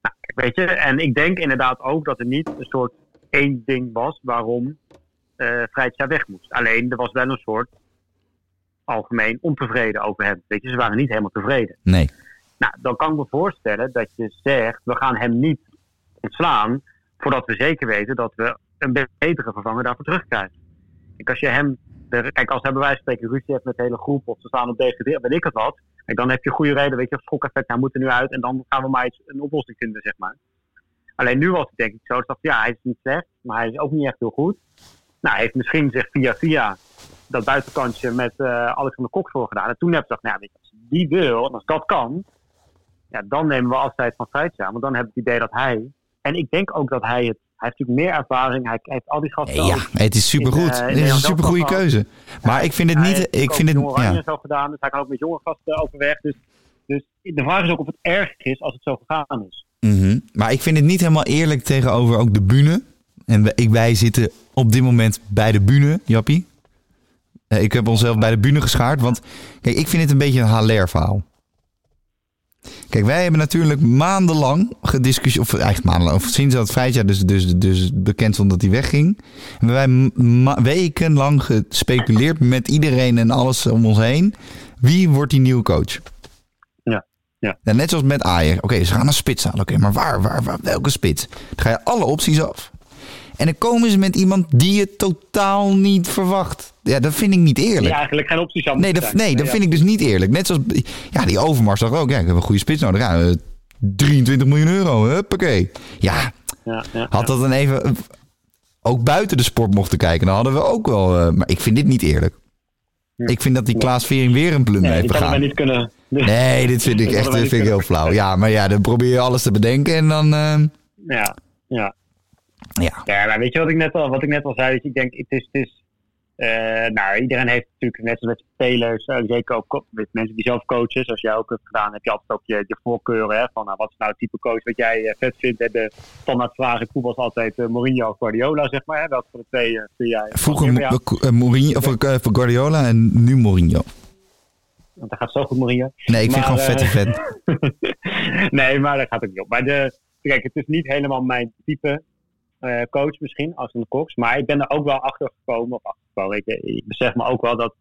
Speaker 2: Nou, weet je, en ik denk inderdaad ook dat er niet een soort één ding was waarom Freitja weg moest. Alleen er was wel een soort algemeen ontevreden over hem. Weet je, ze waren niet helemaal tevreden.
Speaker 3: Nee.
Speaker 2: Nou, dan kan ik me voorstellen dat je zegt, we gaan hem niet ontslaan voordat we zeker weten dat we een betere vervanger daarvoor terugkrijgen. Kijk, als je hem, de- kijk, als wijze van spreken ruzie heeft met de hele groep of ze staan op degraderen, weet ik het wat. Kijk, dan heb je goede reden, weet je, schokeffect, hij moet er nu uit en dan gaan we maar iets, een oplossing vinden, zeg maar. Alleen nu was het denk ik zo, dat ja, hij is niet slecht, maar hij is ook niet echt heel goed. Nou, hij heeft misschien zich via via dat buitenkantje met eh Alexander Cox voor gedaan. En toen heb ik gedacht, nou, weet je, als die wil, en als dat kan, ja, dan nemen we afscheid van Feitja. Want dan heb ik het idee dat hij, en ik denk ook dat hij het Hij heeft natuurlijk meer ervaring. Hij heeft al die gasten.
Speaker 3: Ja,
Speaker 2: ook
Speaker 3: het is supergoed.
Speaker 2: in, eh,
Speaker 3: het is een supergoede keuze. Maar ik vind het niet... Ik vind het... Ja.
Speaker 2: zo gedaan. Dus hij kan ook met jonge gasten overweg. Dus, dus de vraag is ook of het erg is als het zo gegaan is.
Speaker 3: Mhm. Maar ik vind het niet helemaal eerlijk tegenover ook de bühne. En wij, ik, wij zitten op dit moment bij de bühne, Jappie. Eh, ik heb onszelf bij de bühne geschaard. Want kijk, ik vind het een beetje een Haller verhaal. Kijk, wij hebben natuurlijk maandenlang gediscussieerd, of eigenlijk maandenlang, of sinds dat Vrijtja dus, dus, dus bekend stond dat hij wegging, hebben wij wekenlang gespeculeerd met iedereen en alles om ons heen. Wie wordt die nieuwe coach?
Speaker 2: Ja, ja.
Speaker 3: Net zoals met Ajax. Oké, ze gaan een spits halen. Oké, maar waar, waar, waar, welke spits? Dan ga je alle opties af. En dan komen ze met iemand die je totaal niet verwacht. Ja, dat vind ik niet
Speaker 2: Die
Speaker 3: eerlijk.
Speaker 2: eigenlijk geen opties aan
Speaker 3: Nee, dat, nee, dat vind ik dus niet eerlijk. Net zoals, ja, die Overmars dacht ook, ja, ik heb een goede spits nodig. Ja, eh, 23 miljoen euro, huppakee. Ja,
Speaker 2: Ja, ja,
Speaker 3: had dat dan even eh, ook buiten de sport mochten kijken, dan hadden we ook wel... eh, maar ik vind dit niet eerlijk. Ik vind dat die Klaas Vering weer een blunder
Speaker 2: Nee,
Speaker 3: heeft begaan.
Speaker 2: niet kunnen.
Speaker 3: Nee, [LAUGHS] dit vind ik
Speaker 2: Dat
Speaker 3: echt vind ik heel flauw. Ja, maar ja, dan probeer je alles te bedenken en dan... eh,
Speaker 2: Ja, ja.
Speaker 3: Ja.
Speaker 2: Ja, maar weet je wat ik net al, wat ik net al zei? Ik denk, het is, het is eh, nou, iedereen heeft natuurlijk net zoals met spelers, eh, zeker ook met mensen die zelf coachen, zoals jij ook hebt gedaan, heb je altijd ook je, je voorkeuren. Hè, van nou, wat is nou het type coach wat jij eh, vet vindt? Hè, de standaard vraag in voetbal is altijd Mourinho of Guardiola, zeg maar. Hè, welke van de twee uh, vind jij?
Speaker 3: Vroeger
Speaker 2: Ja,
Speaker 3: Mourinho, of, voor Guardiola en nu Mourinho.
Speaker 2: want dat gaat zo goed, Mourinho.
Speaker 3: Nee, ik vind gewoon vette vet. [LAUGHS]
Speaker 2: nee, maar dat gaat ook niet op. Maar de, kijk, het is niet helemaal mijn type eh, coach misschien, als een Cox. Maar ik ben er ook wel achter gekomen. Of achtergekomen. Ik, ik besef me ook wel dat.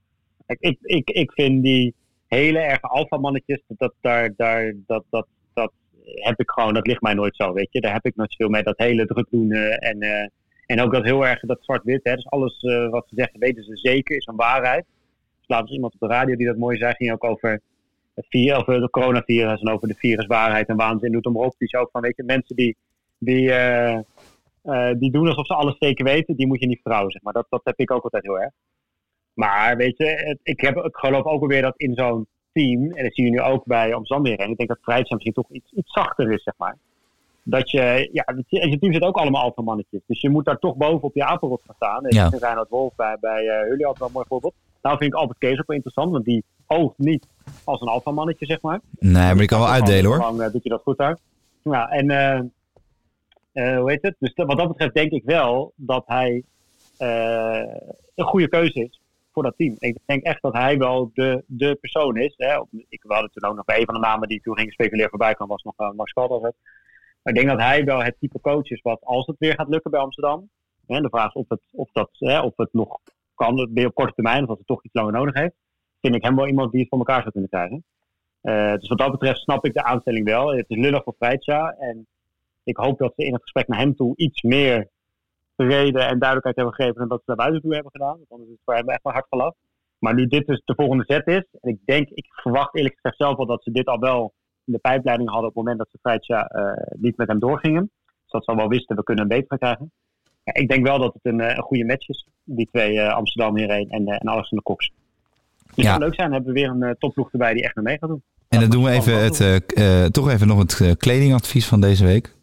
Speaker 2: Ik, ik, ik vind die hele erge alfamannetjes, dat, daar, daar, dat, dat, dat heb ik gewoon, dat ligt mij nooit zo, weet je. Daar heb ik nooit zoveel mee. Dat hele druk doen eh, en, eh, en ook dat heel erg, dat zwart-wit. Dus alles wat ze zeggen, weten ze zeker, is een waarheid. Dus laatst iemand op de radio die dat mooi zei, ging ook over het virus, of de coronavirus en over de viruswaarheid en waanzin doet hem op. Die is ook van, weet je, mensen die, die, eh, die doen alsof ze alles zeker weten, die moet je niet vertrouwen, zeg maar. Dat, dat heb ik ook altijd heel erg. Maar weet je, het- ik, heb, ik geloof ook alweer dat in zo'n team, en dat zie je nu ook bij Amsterdam en ik denk dat Vrijtje misschien toch iets, iets zachter is, zeg maar. Dat je, ja, weet je, en je team zit ook allemaal alfamannetjes. Dus je moet daar toch boven op je apenrot gaan staan. En
Speaker 3: Ja.
Speaker 2: Reinhard Wolf bij, bij eh jullie altijd wel een mooi voorbeeld. Nou vind ik Albert Kees ook wel interessant, want die oogt niet als een alfamannetje, zeg maar.
Speaker 3: Nee, maar ik kan wel uitdelen hoor.
Speaker 2: Lang doet je dat goed uit. Ja, en eh, hoe heet het? Dus wat dat betreft denk ik wel dat hij eh, een goede keuze is voor dat team. Ik denk echt dat hij wel de, de persoon is. Hè? Ik hadden toen ook nog bij een van de namen die toen ging speculeren voorbij kwam, was nog uh, Max. Maar ik denk dat hij wel het type coach is wat als het weer gaat lukken bij Amsterdam. Hè, de vraag is of het, of dat, hè, of het nog kan, op korte termijn, of dat het toch iets langer nodig heeft. Vind ik hem wel iemand die het voor elkaar zou kunnen krijgen. Dus wat dat betreft snap ik de aanstelling wel. Het is lullig voor Freitja. En ik hoop dat ze in het gesprek naar hem toe iets meer reden en duidelijkheid hebben gegeven dan dat ze naar buiten toe hebben gedaan. Want anders is het voor hem echt wel hard gelast. Maar nu dit dus de volgende zet is. En ik denk, ik verwacht eerlijk gezegd zelf wel dat ze dit al wel in de pijpleiding hadden op het moment dat ze Freitja eh, niet met hem doorgingen. Dus dat ze al wel wisten, we kunnen hem beter gaan krijgen. Ja, ik denk wel dat het een, eh, een goede match is. Die twee eh, Amsterdam hierheen en, eh en Alexander Cox. Het
Speaker 3: Ja.
Speaker 2: zou leuk zijn, hebben we weer een topploeg erbij die echt mee mee gaat doen.
Speaker 3: En dan doen we even het, toch even nog het kledingadvies van deze week.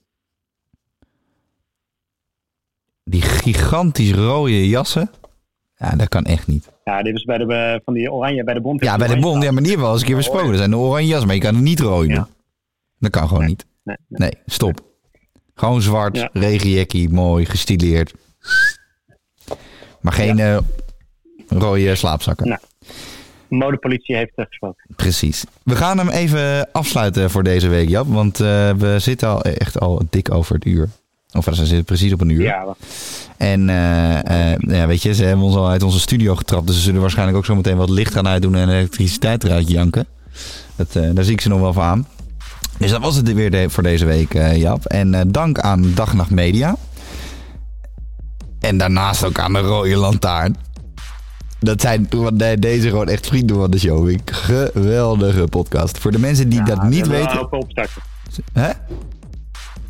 Speaker 3: Die gigantisch rode jassen. Ja, dat kan echt niet.
Speaker 2: Ja, dit is bij de, eh, van die oranje, bij de Bond.
Speaker 3: Ja, bij de Bond, ja, maar die hebben we al eens een keer besproken. Dat zijn de oranje jassen, maar je kan het niet.
Speaker 2: Ja.
Speaker 3: Dat kan gewoon niet.
Speaker 2: Nee, nee.
Speaker 3: Nee, stop. Gewoon zwart,
Speaker 2: Ja.
Speaker 3: regenjackie, mooi, gestileerd. Maar geen eh, rode slaapzakken.
Speaker 2: Nou. Modepolitie heeft uh, gesproken.
Speaker 3: Precies. We gaan hem even afsluiten voor deze week, Jap. Want eh, we zitten al echt al dik over het uur. Of we zitten precies op een uur.
Speaker 2: Ja.
Speaker 3: En eh, eh, ja, weet je, ze hebben ons al uit onze studio getrapt. Dus ze zullen waarschijnlijk ook zo meteen wat licht gaan uitdoen en elektriciteit eruit janken. Dat, eh, daar zie ik ze nog wel voor aan. Dus dat was het weer de- voor deze week, Jap. En dank aan Dag en Nacht Media. En daarnaast ook aan de Rode Lantaarn. Dat zijn deze gewoon echt vrienden van de show. Een geweldige podcast. Voor de mensen die
Speaker 2: Ja,
Speaker 3: dat niet weten. Hè?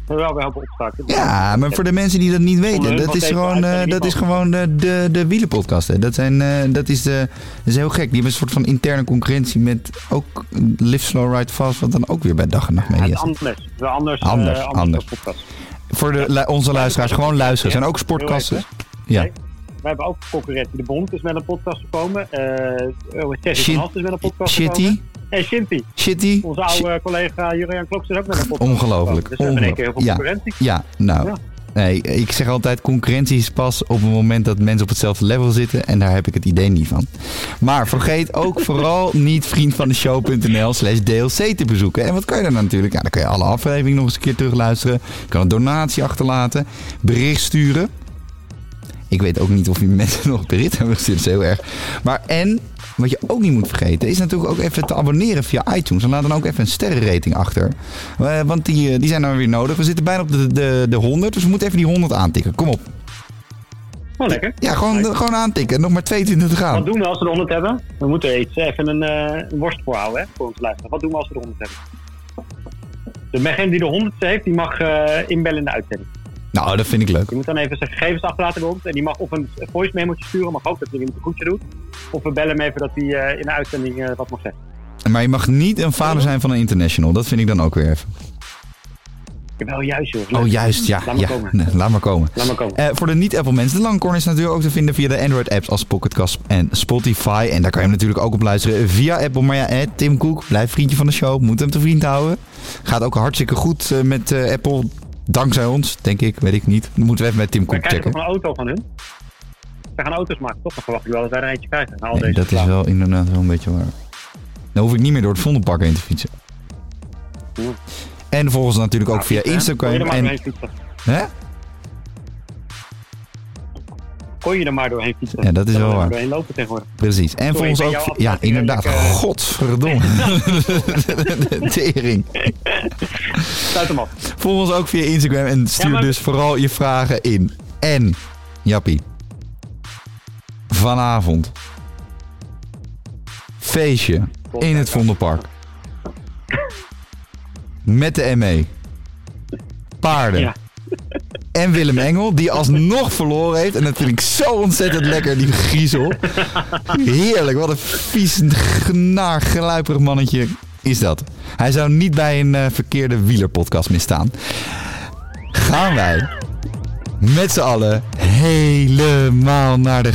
Speaker 2: Wel helpen opstarten.
Speaker 3: Ja, maar voor de mensen die dat niet weten,
Speaker 2: hun
Speaker 3: dat is gewoon, eh,
Speaker 2: uitzending
Speaker 3: dat is gewoon de, de, de wielenpodcast. Hè. Dat, zijn, eh, dat, is de, dat is heel gek. Die hebben een soort van interne concurrentie met ook Live Slow Ride Fast, wat dan ook weer bij Dag en Nacht
Speaker 2: Ja,
Speaker 3: Media zit.
Speaker 2: anders. Anders.
Speaker 3: Anders,
Speaker 2: eh,
Speaker 3: anders.
Speaker 2: podcast.
Speaker 3: voor de, onze luisteraars, gewoon luisteren. Er zijn ook sportkasten. Ja.
Speaker 2: We hebben ook concurrentie. De Bond is met een podcast gekomen. Eh uh, van Hals is met een podcast gekomen. En Shinty.
Speaker 3: shitty.
Speaker 2: Onze oude collega Jurian Kloks is ook met een podcast
Speaker 3: Ongelooflijk.
Speaker 2: Dus we hebben in één keer heel veel
Speaker 3: ongelooflijk.
Speaker 2: concurrentie.
Speaker 3: Ja, nou.
Speaker 2: Ja.
Speaker 3: Nee, ik zeg altijd concurrentie is pas op het moment dat mensen op hetzelfde level zitten. En daar heb ik het idee niet van. Maar vergeet ook [LAUGHS] vooral niet vriendvandeshow.nl slash DLC te bezoeken. En wat kan je dan natuurlijk? Ja, dan kan je alle afleveringen nog eens een keer terugluisteren. Je kan een donatie achterlaten. Bericht sturen. Ik weet ook niet of die [LAUGHS] mensen nog bericht hebben gestuurd. Dat is heel erg. Maar en, wat je ook niet moet vergeten, is natuurlijk ook even te abonneren via iTunes. En laat dan ook even een sterrenrating achter. Eh, want die, eh, die zijn dan weer nodig. We zitten bijna op de, de, de 100, dus we moeten even die 100 aantikken. Kom op.
Speaker 2: Oh, lekker.
Speaker 3: Ja, gewoon, gewoon aantikken. Nog maar 22 te
Speaker 2: Wat
Speaker 3: gaan.
Speaker 2: doen we als we de 100 hebben? We moeten er iets even een, eh, een worst voor houden, hè, voor ons luisteren. Wat doen we als we de 100 hebben? Degene die de 100 heeft, die mag inbellen in de uitzending.
Speaker 3: Nou, dat vind ik leuk.
Speaker 2: Die moet dan even zijn gegevens achterlaten bij ons. En die mag of een voice memootje sturen, mag ook dat hij een goedje doet. Of we bellen hem even dat hij eh, in de uitzending eh, wat mag zeggen.
Speaker 3: Maar je mag niet een vader zijn van een international. Dat vind ik dan ook weer even.
Speaker 2: Ik wel juist, joh.
Speaker 3: Oh, juist. Ja,
Speaker 2: Laat maar
Speaker 3: ja.
Speaker 2: komen.
Speaker 3: Nee, laat maar komen.
Speaker 2: Laat maar komen.
Speaker 3: Eh, voor de niet-Apple mensen, de Langcorn is natuurlijk ook te vinden via de Android-apps als Pocketcast en Spotify. En daar kan je hem natuurlijk ook op luisteren via Apple. Maar ja, eh, Tim Cook, blijf vriendje van de show, moet hem te vriend houden. Gaat ook hartstikke goed eh, met eh, Apple, dankzij ons, denk ik, weet ik niet. Dan moeten we even met Tim Cook checken.
Speaker 2: toch een auto van hun? Ze gaan auto's maken, toch? Dan verwacht ik wel dat wij er eentje krijgen. Na al
Speaker 3: Nee,
Speaker 2: deze
Speaker 3: dat is wel inderdaad wel een beetje waar. Dan hoef ik niet meer door het Vondelpark heen te fietsen. En volgens natuurlijk ook
Speaker 2: Nou,
Speaker 3: via
Speaker 2: je
Speaker 3: Instagram. En, hè?
Speaker 2: Kon je er maar doorheen fietsen?
Speaker 3: Ja, dat is wel waar.
Speaker 2: doorheen lopen tegenwoordig.
Speaker 3: Precies. En volgens ook... Ja, inderdaad.
Speaker 2: Eh,
Speaker 3: Godverdomme. De [LAUGHS] Tering.
Speaker 2: Sluit hem af.
Speaker 3: Volg ons ook via Instagram en stuur
Speaker 2: Ja, maar-
Speaker 3: dus vooral je vragen in. En, Jappie. Vanavond. Feestje in het Vondelpark. Met de ME. Paarden.
Speaker 2: Ja.
Speaker 3: En Willem Engel, die alsnog verloren heeft. En dat vind ik zo ontzettend lekker, die griezel. Heerlijk, wat een vies, naar geluiperig mannetje is dat. Hij zou niet bij een eh, verkeerde wielerpodcast misstaan. Gaan wij met z'n allen helemaal naar de